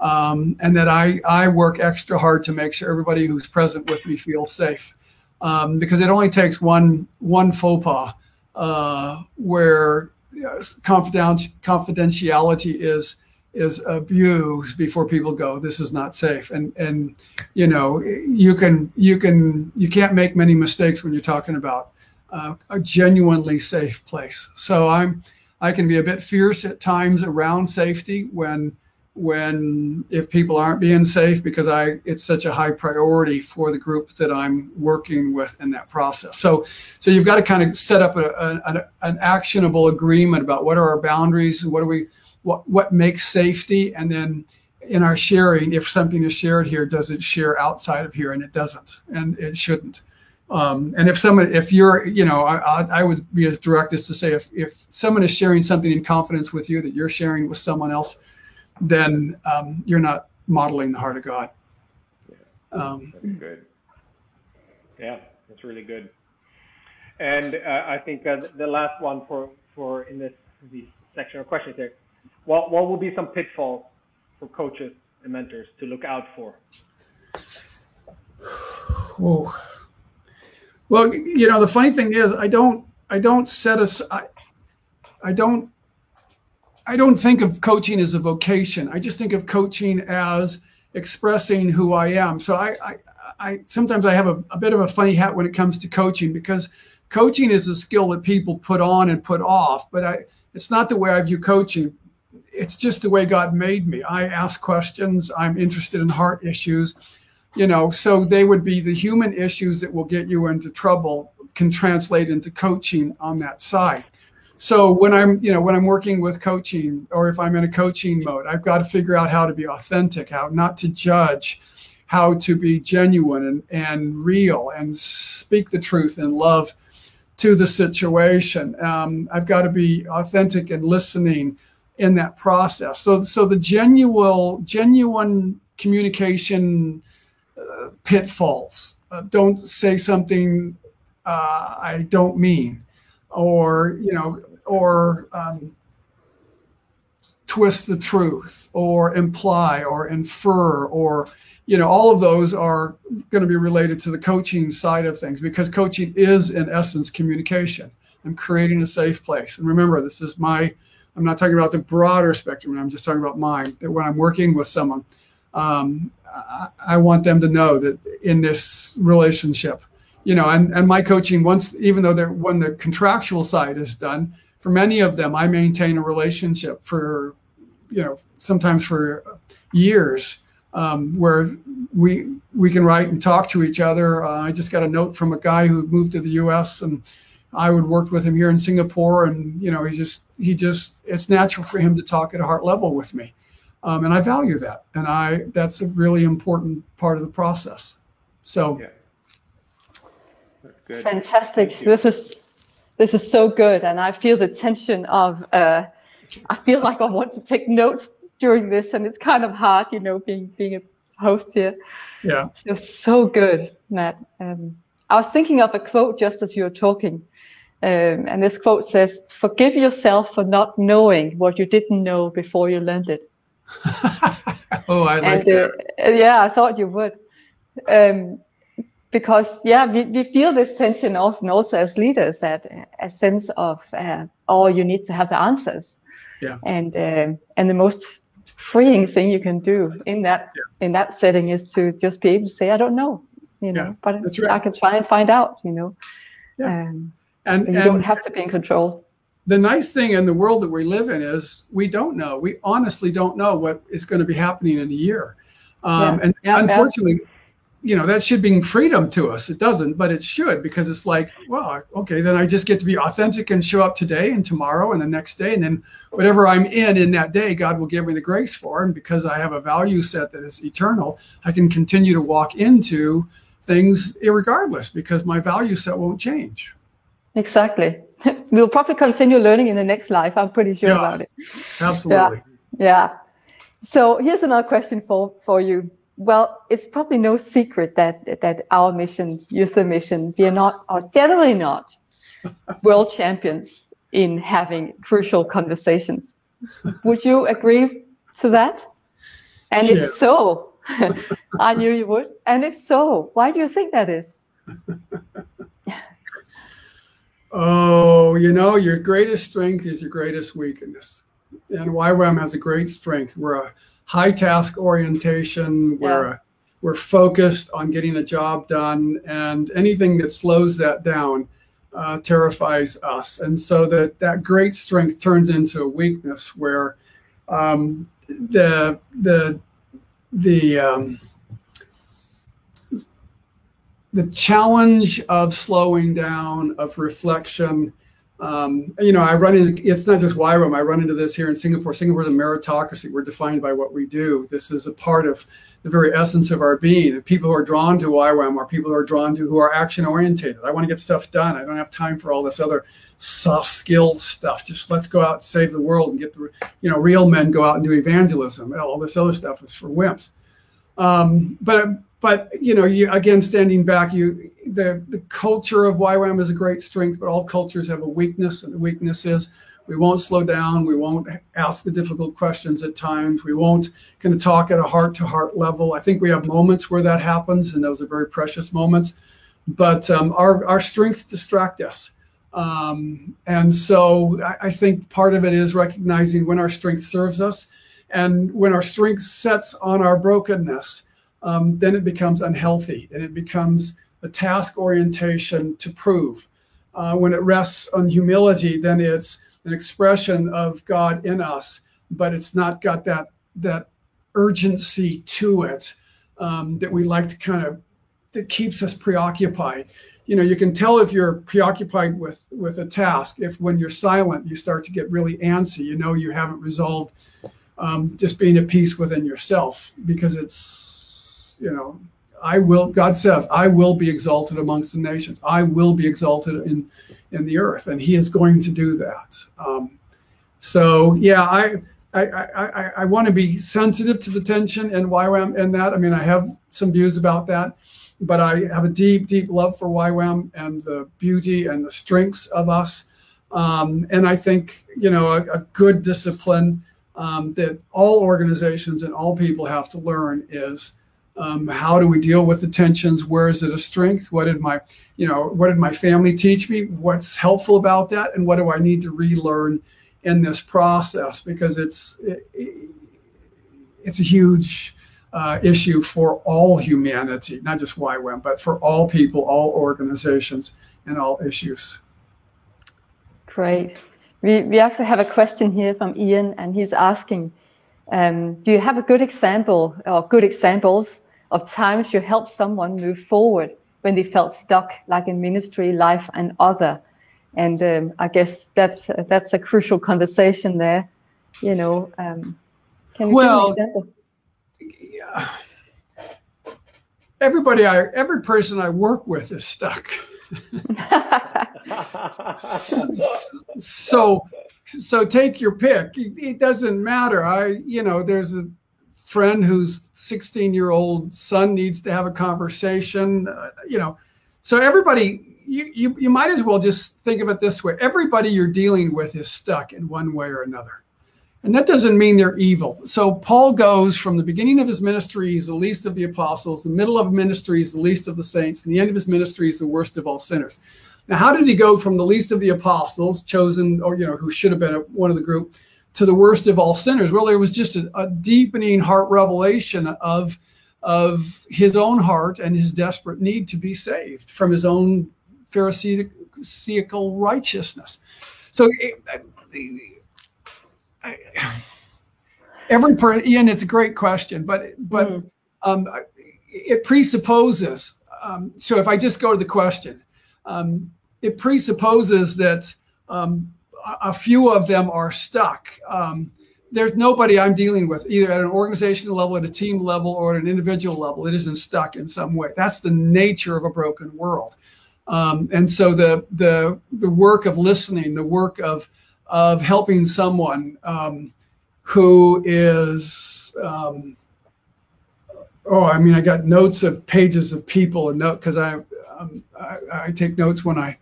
um, and that I, I work extra hard to make sure everybody who's present with me feels safe. Um, because it only takes one one faux pas uh, where know, confidentiality is is abused before people go this is not safe. And and you know you can you can you can't make many mistakes when you're talking about uh, a genuinely safe place. So i'm i can be a bit fierce at times around safety when when if people aren't being safe because i it's such a high priority for the group that i'm working with in that process. So so you've got to kind of set up a, a, an actionable agreement about what are our boundaries and what are we what what makes safety and then in our sharing if something is shared here does it share outside of here and it doesn't and it shouldn't. Um, and if someone if you're you know I, I would be as direct as to say if, if someone is sharing something in confidence with you that you're sharing with someone else then um, you're not modeling the heart of god. Yeah. Um, that's good. Yeah that's really good. And uh, i think uh, the last one for for in this, this section of questions here what what will be some pitfalls for coaches and mentors to look out for? Oh. Well, you know, the funny thing is, I don't, I don't set I, I don't, I don't think of coaching as a vocation. I just think of coaching as expressing who I am. So I, I, I sometimes I have a, a bit of a funny hat when it comes to coaching because coaching is a skill that people put on and put off. But I, it's not the way I view coaching it's just the way God made me. I ask questions. I'm interested in heart issues, you know. So they would be the human issues that will get you into trouble can translate into coaching on that side. So when I'm, you know, when I'm working with coaching, or if I'm in a coaching mode, I've got to figure out how to be authentic, how not to judge, how to be genuine and, and real, and speak the truth in love to the situation. Um, I've got to be authentic and listening in that process. So, so the genuine, genuine communication uh, pitfalls. Uh, don't say something uh, I don't mean, or you know, or um, twist the truth, or imply, or infer, or you know, all of those are going to be related to the coaching side of things because coaching is, in essence, communication. I'm creating a safe place. And remember, this is my I'm not talking about the broader spectrum. I'm just talking about mine. That when I'm working with someone, um, I, I, want them to know that in this relationship, you know, and, and my coaching once, even though they're when the contractual side is done, for many of them, I maintain a relationship for, you know, sometimes for years, um, where we we can write and talk to each other. Uh, I just got a note from a guy who moved to the U.S. and I would work with him here in Singapore, and you know, he just he just it's natural for him to talk at a heart level with me, um, and I value that, and I that's a really important part of the process. So, yeah. Good. fantastic! This is this is so good, and I feel the tension of. Uh, I feel like I want to take notes during this, and it's kind of hard, you know, being being a host here. Yeah, it's so good, Matt. Um, I was thinking of a quote just as you were talking. Um, and this quote says, Forgive yourself for not knowing what you didn't know before you learned it. oh, I like and, uh, that. yeah, I thought you would. Um, because, yeah, we, we feel this tension often also as leaders that a sense of, uh, oh, you need to have the answers. Yeah. And, uh, and the most freeing thing you can do in that yeah. in that setting is to just be able to say, I don't know, you know, yeah, but right. I can try and find out, you know. Yeah. Um, and, and you and don't have to be in control. The nice thing in the world that we live in is we don't know. We honestly don't know what is going to be happening in a year. Um, and unfortunately, you know that should bring freedom to us it doesn't but it should because it's like well okay then i just get to be authentic and show up today and tomorrow and the next day and then whatever i'm in in that day god will give me the grace for and because i have a value set that is eternal i can continue to walk into things regardless because my value set won't change exactly we'll probably continue learning in the next life i'm pretty sure yeah, about it absolutely yeah. yeah so here's another question for for you well, it's probably no secret that that our mission, Youth Mission, we are not, or generally not, world champions in having crucial conversations. Would you agree to that? And yeah. if so, I knew you would. And if so, why do you think that is? Oh, you know, your greatest strength is your greatest weakness. And YWAM has a great strength. We're a high task orientation. We're yeah. we're focused on getting a job done, and anything that slows that down uh, terrifies us. And so that that great strength turns into a weakness where um, the the the um, the challenge of slowing down, of reflection, um, you know, I run into it's not just YWAM. I run into this here in Singapore. Singapore is a meritocracy. We're defined by what we do. This is a part of the very essence of our being. People who are drawn to YWAM are people who are drawn to who are action orientated. I want to get stuff done. I don't have time for all this other soft skills stuff. Just let's go out and save the world and get the you know real men go out and do evangelism. All this other stuff is for wimps. Um, but but you know, you again standing back, you the the culture of YWAM is a great strength, but all cultures have a weakness, and the weakness is we won't slow down, we won't ask the difficult questions at times, we won't kind of talk at a heart to heart level. I think we have moments where that happens, and those are very precious moments. But um, our our strengths distract us. Um, and so I, I think part of it is recognizing when our strength serves us and when our strength sets on our brokenness um, then it becomes unhealthy and it becomes a task orientation to prove. Uh, when it rests on humility, then it's an expression of God in us, but it's not got that that urgency to it um, that we like to kind of that keeps us preoccupied. You know, you can tell if you're preoccupied with with a task if when you're silent you start to get really antsy. You know, you haven't resolved um, just being at peace within yourself because it's you know, I will, God says, I will be exalted amongst the nations. I will be exalted in, in the earth. And he is going to do that. Um, so yeah, I, I, I, I want to be sensitive to the tension and YWAM and that. I mean, I have some views about that, but I have a deep, deep love for YWAM and the beauty and the strengths of us. Um, and I think, you know, a, a good discipline um, that all organizations and all people have to learn is um, how do we deal with the tensions? Where is it a strength? What did my, you know, what did my family teach me? What's helpful about that? And what do I need to relearn in this process? Because it's it, it's a huge uh, issue for all humanity, not just YWAM, but for all people, all organizations, and all issues. Great. We, we actually have a question here from Ian, and he's asking, um, do you have a good example or good examples of times you helped someone move forward when they felt stuck, like in ministry, life, and other. And um, I guess that's that's a crucial conversation there. You know, um, can you well, give an example? Yeah. Everybody, I every person I work with is stuck. so, so take your pick. It doesn't matter. I, you know, there's a friend whose 16 year old son needs to have a conversation uh, you know. So everybody you, you you might as well just think of it this way. Everybody you're dealing with is stuck in one way or another. And that doesn't mean they're evil. So paul goes from the beginning of his ministry he's the least of the apostles the middle of ministry is the least of the saints and the end of his ministry is the worst of all sinners. Now how did he go from the least of the apostles chosen or you know who should have been one of the group to the worst of all sinners? Well, there was just a, a deepening heart revelation of of his own heart and his desperate need to be saved from his own Pharisaical righteousness. So, every per, Ian, it's a great question, but but mm. um, it presupposes. Um, so, if I just go to the question, um, it presupposes that um, a few of them are stuck. Um, there's nobody I'm dealing with, either at an organizational level, at a team level, or at an individual level, It isn't stuck in some way. That's the nature of a broken world. Um, and so the the the work of listening, the work of of helping someone um, who is um, oh, I mean, I got notes of pages of people and note because I, um, I, I take notes when I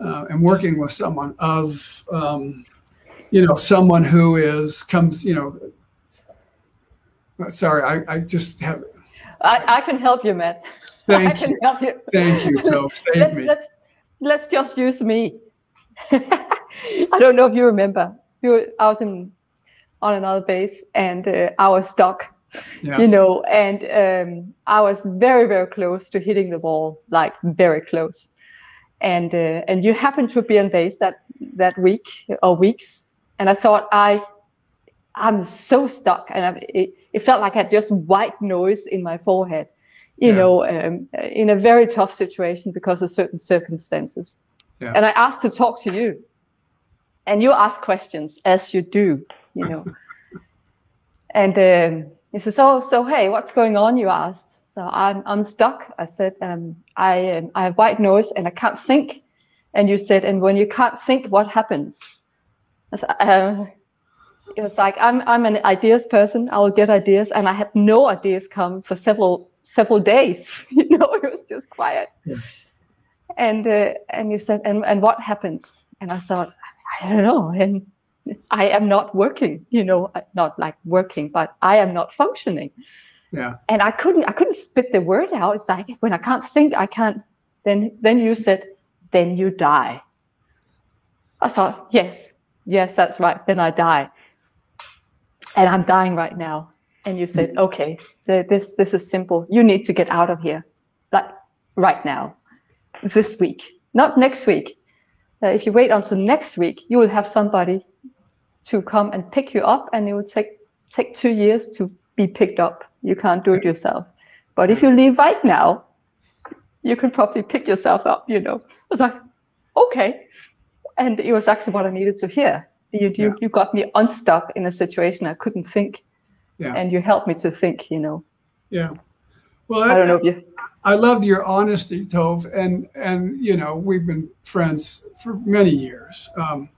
uh, am working with someone of um, you know someone who is comes you know. Sorry, I, I just have. I, I can help you, Matt. Thank I can you. help you. Thank you. Save let's, me. let's let's just use me. I don't know if you remember. You were, I was in on another base and uh, I was stuck. Yeah. You know, and um, I was very very close to hitting the wall, like very close. And uh, and you happened to be on base that that week or weeks, and I thought I I'm so stuck, and I, it, it felt like I had just white noise in my forehead you Yeah. know, um, in a very tough situation because of certain circumstances. Yeah. And I asked to talk to you, and you ask questions as you do, you know. and um, he says, "Oh, so hey, what's going on?" You asked. So I'm I'm stuck. I said, um, I um, I have white noise and I can't think. And you said, and when you can't think, what happens? Said, uh, it was like I'm I'm an ideas person. I will get ideas, and I had no ideas come for several several days. you know, it was just quiet. Yeah. And uh, and you said, and and what happens? And I thought, I don't know. And I am not working. You know, not like working, but I am not functioning. Yeah. And I couldn't I couldn't spit the word out. It's like when I can't think, I can't. Then then you said, then you die. I thought, yes, yes, that's right. Then I die and I'm dying right now. And you said, okay, th- this this is simple. You need to get out of here, like right now, this week, not next week. Uh, if you wait until next week, you will have somebody to come and pick you up, and it will take take two years to be picked up. You can't do it yourself. But if you leave right now, you can probably pick yourself up. You know, I was like, okay, and it was actually what I needed to hear. You you, Yeah. you got me unstuck in a situation I couldn't think, Yeah. and you helped me to think. You know, Yeah. Well, I don't know if you. I loved your honesty, Tove, and and you know we've been friends for many years. Um,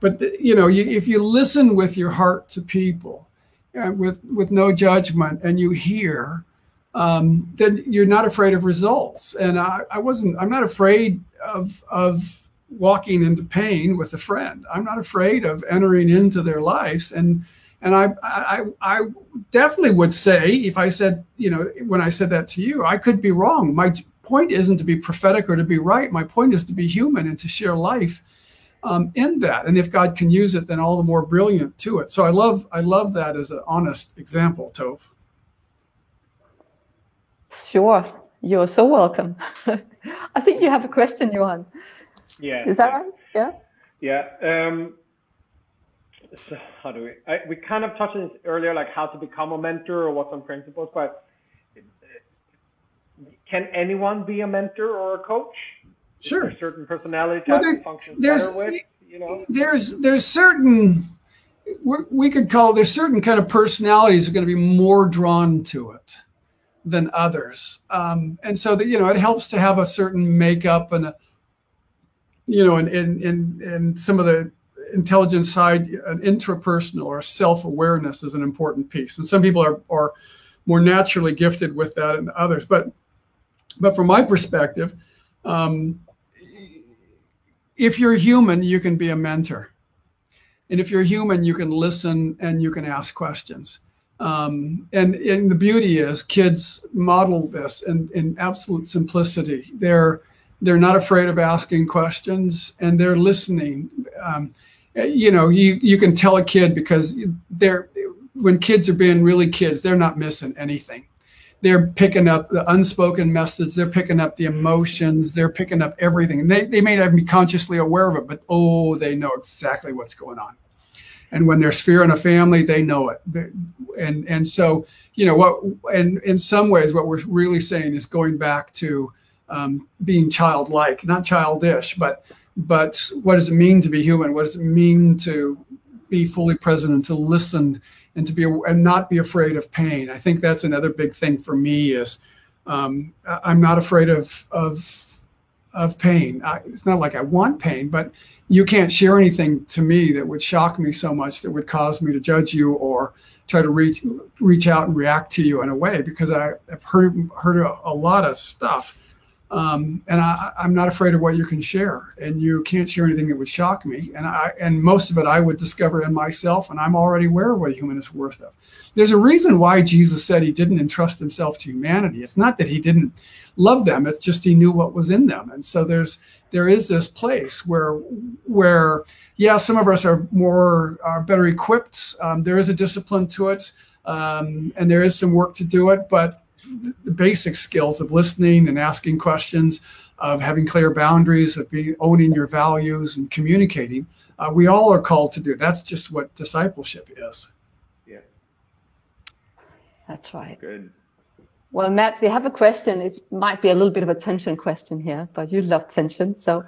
but you know, you, if you listen with your heart to people, with with no judgment, and you hear, um, then you're not afraid of results. And I, I wasn't. I'm not afraid of of walking into pain with a friend. I'm not afraid of entering into their lives and. And I, I, I definitely would say, if I said, you know, when I said that to you, I could be wrong. My point isn't to be prophetic or to be right. My point is to be human and to share life um, in that. And if God can use it, then all the more brilliant to it. So I love, I love that as an honest example, Tove. Sure, you're so welcome. I think you have a question, Johan. Yeah. Is that right? Yeah. Yeah. Um, so how do we? I, we kind of touched on this earlier, like how to become a mentor or what some principles. But can anyone be a mentor or a coach? Sure. certain personality Well, types there- that functions there's- better with? You know. There's, there's certain, we could call there's certain kind of personalities are going to be more drawn to it than others. Um, and so that, you know, it helps to have a certain makeup and a, you know, in, in, in, in some of the intelligence side, an intrapersonal or self-awareness is an important piece. And some people are, are more naturally gifted with that than others. But, but from my perspective, um, if you're human, you can be a mentor. And if you're human, you can listen and you can ask questions. Um, and, and the beauty is kids model this in, in absolute simplicity. They're, they're not afraid of asking questions and they're listening. Um, you know, you you can tell a kid because they're when kids are being really kids, they're not missing anything. They're picking up the unspoken message. They're picking up the emotions. They're picking up everything. They, they may not be consciously aware of it, but oh, they know exactly what's going on. And when there's fear in a family, they know it. And and so you know what? And in some ways, what we're really saying is going back to um, being childlike, not childish, but but what does it mean to be human? What does it mean to be fully present and to listen and to be and not be afraid of pain? I think that's another big thing for me is um, I'm not afraid of of of pain. I, it's not like I want pain, but you can't share anything to me that would shock me so much that would cause me to judge you or try to reach reach out and react to you in a way because I, have heard heard a, a lot of stuff um, and I, am not afraid of what you can share. And you can't share anything that would shock me. And I and most of it I would discover in myself, and I'm already aware of what a human is worth of. There's a reason why Jesus said he didn't entrust himself to humanity. It's not that he didn't love them; it's just he knew what was in them. And so there's there is this place where where yeah, some of us are more are better equipped. Um, there is a discipline to it, um, and there is some work to do it, but the basic skills of listening and asking questions, of having clear boundaries, of being owning your values and communicating. Uh, we all are called to do. That's just what discipleship is. Yeah. That's right. Good. Well, Matt, we have a question. It might be a little bit of a tension question here, but you love tension. So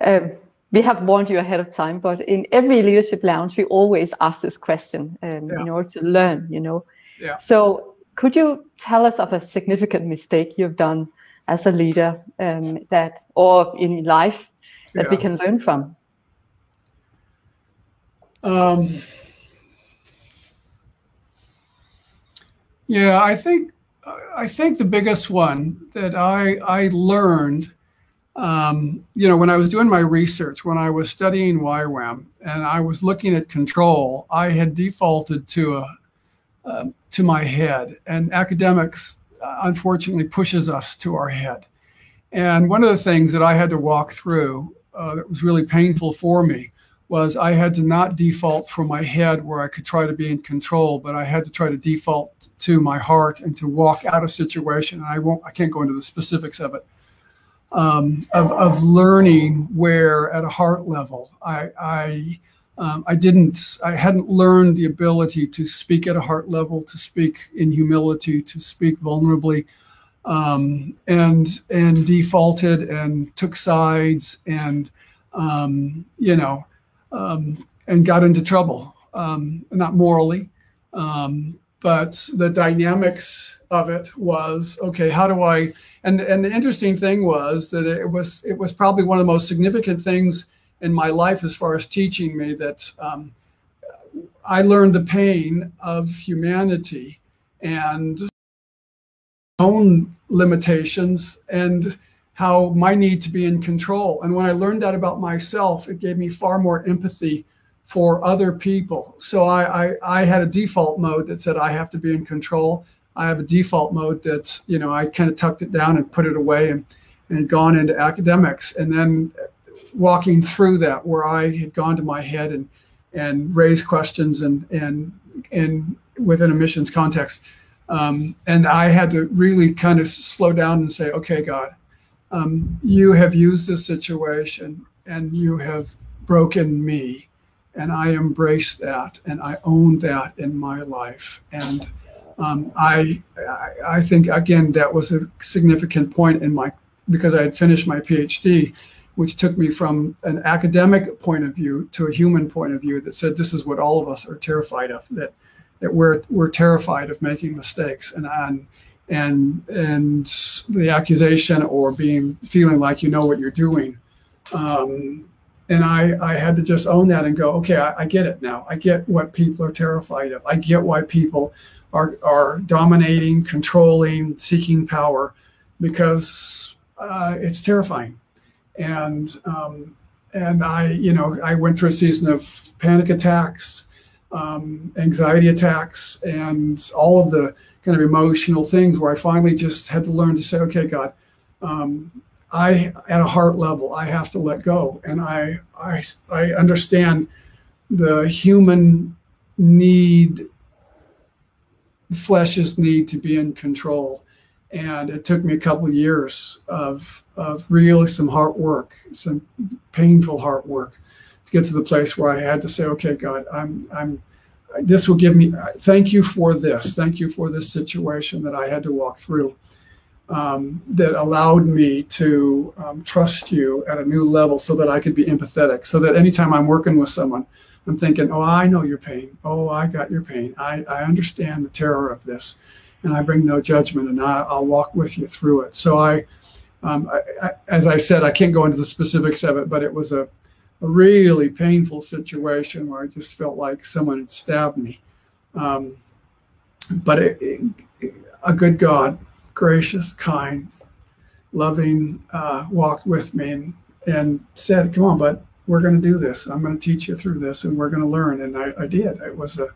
um, we have warned you ahead of time, but in every leadership lounge, we always ask this question um, yeah. in order to learn, you know. Yeah. So could you tell us of a significant mistake you've done as a leader um, that, or in life, that yeah. we can learn from? Um, yeah, I think I think the biggest one that I I learned, um, you know, when I was doing my research, when I was studying YWAM and I was looking at control, I had defaulted to a uh, to my head. And academics, uh, unfortunately, pushes us to our head. And one of the things that I had to walk through uh, that was really painful for me was I had to not default from my head where I could try to be in control, but I had to try to default to my heart and to walk out of situation. And I won't, I can't go into the specifics of it. Um, of, of learning where at a heart level I, I um, I didn't, I hadn't learned the ability to speak at a heart level, to speak in humility, to speak vulnerably, um, and and defaulted and took sides and um, you know um, and got into trouble, um, not morally, um, but the dynamics of it was okay. How do I? And and the interesting thing was that it was it was probably one of the most significant things in my life as far as teaching me that um, I learned the pain of humanity and own limitations and how my need to be in control. And when I learned that about myself, it gave me far more empathy for other people. So I, I, I had a default mode that said I have to be in control. I have a default mode that, you know, I kind of tucked it down and put it away and, and gone into academics. And then walking through that where I had gone to my head and and raised questions and and and within a missions context. Um, and I had to really kind of slow down and say, okay, God, um, you have used this situation and you have broken me. And I embrace that and I own that in my life. And um, I, I think, again, that was a significant point in my, because I had finished my PhD which took me from an academic point of view to a human point of view that said this is what all of us are terrified of that that we're we're terrified of making mistakes. And and and the accusation or being feeling like you know what you're doing um, and I, I had to just own that and go okay I, I get it now. I get what people are terrified of. I get why people are are dominating controlling seeking power because uh, it's terrifying and um, and I, you know, I went through a season of panic attacks, um, anxiety attacks, and all of the kind of emotional things where I finally just had to learn to say, okay, God, um, I at a heart level, I have to let go, and I I I understand the human need, flesh's need to be in control. And it took me a couple of years of, of really some hard work, some painful hard work to get to the place where I had to say, okay, God, I'm, I'm, this will give me, thank you for this. Thank you for this situation that I had to walk through um, that allowed me to um, trust you at a new level so that I could be empathetic. So that anytime I'm working with someone, I'm thinking, oh, I know your pain. Oh, I got your pain. I, I understand the terror of this. And I bring no judgment and I, will walk with you through it. So I, um, I, I, as I said, I can't go into the specifics of it, but it was a, a really painful situation where I just felt like someone had stabbed me. Um, but it, it, a good God gracious, kind, loving, uh, walked with me and, and said, "Come on, bud, we're going to do this. I'm going to teach you through this, and we're going to learn." And I, I did. It was a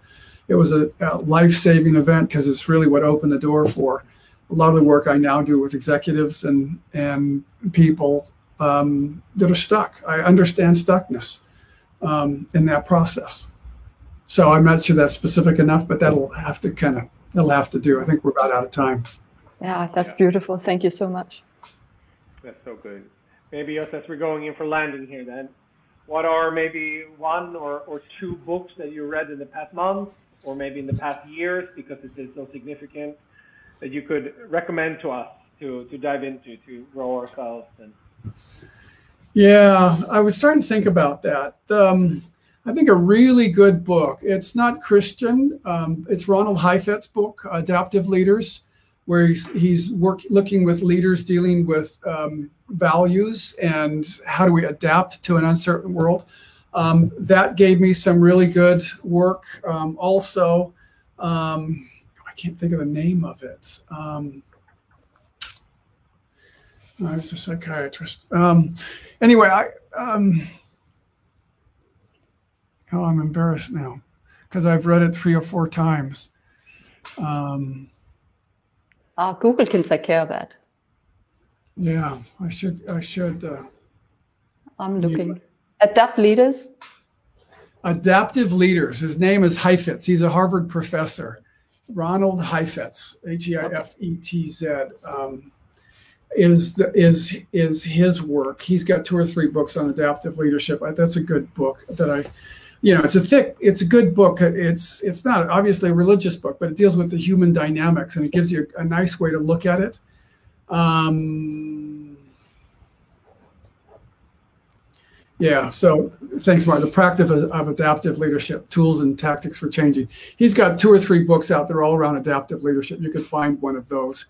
it was a, a life-saving event because it's really what opened the door for a lot of the work I now do with executives and and people um, that are stuck. I understand stuckness um, in that process. So I'm not sure that's specific enough, but that'll have to kind of that'll have to do. I think we're about out of time. Yeah, that's yeah. beautiful. Thank you so much. That's so good. Maybe us as we're going in for landing here then, what are maybe one or, or two books that you read in the past month or maybe in the past years because it is so significant that you could recommend to us to, to dive into to grow ourselves and yeah i was trying to think about that um, i think a really good book it's not christian um, it's ronald heifetz's book adaptive leaders where he's, he's work, looking with leaders dealing with um, values and how do we adapt to an uncertain world. Um, that gave me some really good work. Um, also, um, I can't think of the name of it. Um, I was a psychiatrist. Um, anyway, I um, oh, I'm embarrassed now because I've read it three or four times. Um, uh, Google can take care of that. Yeah, I should. I should. Uh, I'm looking. Adapt leaders. Adaptive leaders. His name is Heifetz. He's a Harvard professor. Ronald Heifetz, H E I F E T Z, um, is the, is is his work. He's got two or three books on adaptive leadership. That's a good book that I you know, it's a thick, it's a good book. It's it's not obviously a religious book, but it deals with the human dynamics and it gives you a, a nice way to look at it. Um, yeah, so thanks, Mark. The practice of, adaptive leadership, tools and tactics for changing. He's got two or three books out there all around adaptive leadership. You could find one of those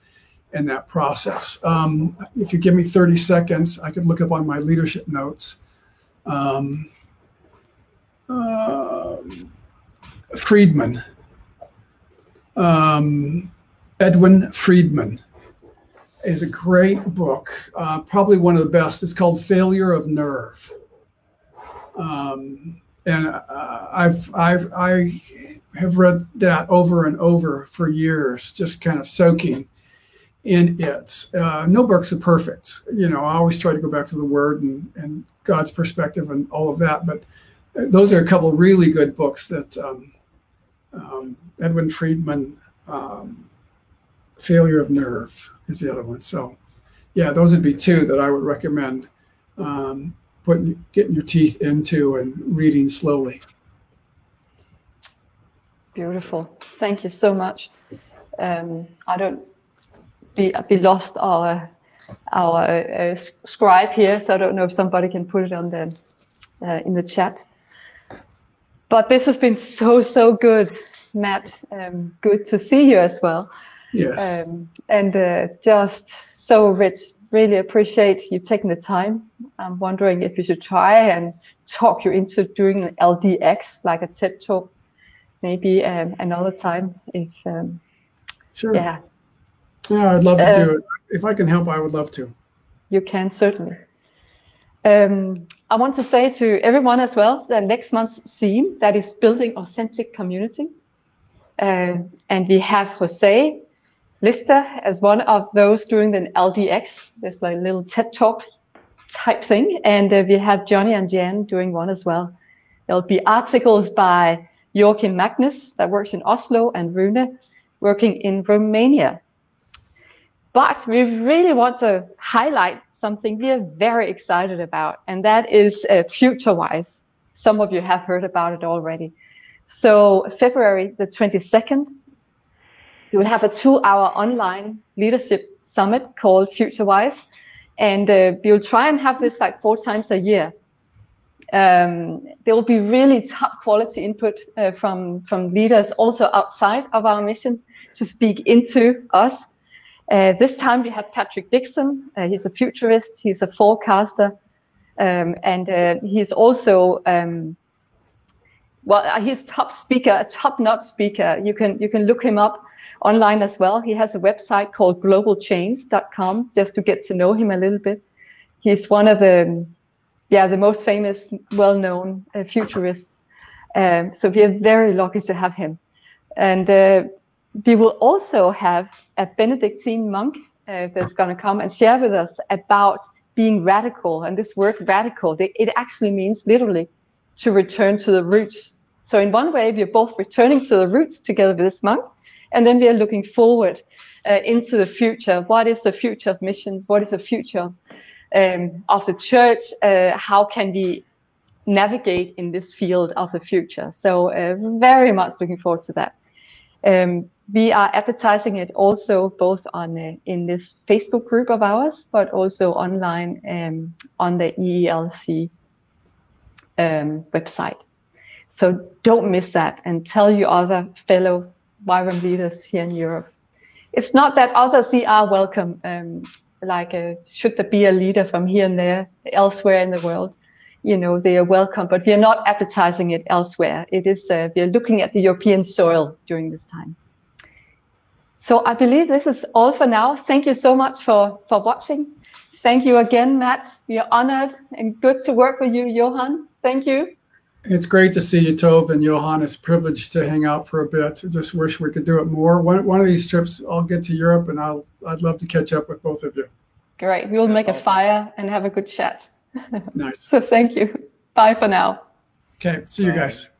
in that process. Um, if you give me 30 seconds, I could look up on my leadership notes. Um, um, Friedman, um, Edwin Friedman, is a great book, uh, probably one of the best. It's called Failure of Nerve. Um, and uh, I've, I've, I have read that over and over for years, just kind of soaking in it. Uh, no books are perfect. You know, I always try to go back to the word and, and God's perspective and all of that, but those are a couple really good books that um, um, Edwin Friedman, um, Failure of Nerve is the other one. So, yeah, those would be two that I would recommend um, putting getting your teeth into and reading slowly. Beautiful. Thank you so much. Um, I don't be be lost our our uh, scribe here, so I don't know if somebody can put it on the uh, in the chat. But this has been so, so good, Matt. Um, good to see you as well. Yes. Um, and uh, just so rich. Really appreciate you taking the time. I'm wondering if you should try and talk you into doing an LDX, like a TED talk, maybe um, another time. If um, sure. Yeah. Yeah, I'd love to do um, it. If I can help, I would love to. You can certainly. Um, I want to say to everyone as well that next month's theme that is building authentic community. Uh, and we have Jose Lista as one of those doing the LDX. There's like little TED talk type thing. And uh, we have Johnny and Jan doing one as well. There'll be articles by Joachim Magnus that works in Oslo and Rune working in Romania. But we really want to highlight something we are very excited about, and that is uh, FutureWise. Some of you have heard about it already. So February the 22nd, we will have a two-hour online leadership summit called FutureWise, and uh, we'll try and have this like four times a year. Um, there will be really top quality input uh, from from leaders also outside of our mission to speak into us. Uh, this time we have Patrick Dixon. Uh, he's a futurist. He's a forecaster, um, and uh, he's also um, well, uh, he's top speaker, a top-notch speaker. You can you can look him up online as well. He has a website called globalchange.com just to get to know him a little bit. He's one of the yeah the most famous, well-known uh, futurists. Um, so we are very lucky to have him, and uh, we will also have a Benedictine monk uh, that's going to come and share with us about being radical. And this word radical, it actually means literally to return to the roots. So in one way, we're both returning to the roots together with this monk, and then we are looking forward uh, into the future. What is the future of missions? What is the future um, of the church? Uh, how can we navigate in this field of the future? So uh, very much looking forward to that. Um, we are advertising it also both on uh, in this Facebook group of ours, but also online um, on the ELLC um, website. So don't miss that and tell your other fellow YWAM leaders here in Europe. It's not that others are welcome, um, like uh, should there be a leader from here and there elsewhere in the world, you know, they are welcome, but we are not advertising it elsewhere. It is, uh, we are looking at the European soil during this time. So I believe this is all for now. Thank you so much for, for watching. Thank you again, Matt. We are honored and good to work with you, Johan. Thank you. It's great to see you, Tove and Johan. It's a privilege to hang out for a bit. Just wish we could do it more. One, one of these trips, I'll get to Europe and I'll, I'd love to catch up with both of you. Great. We will make a fire and have a good chat. Nice. so thank you. Bye for now. Okay. See you guys.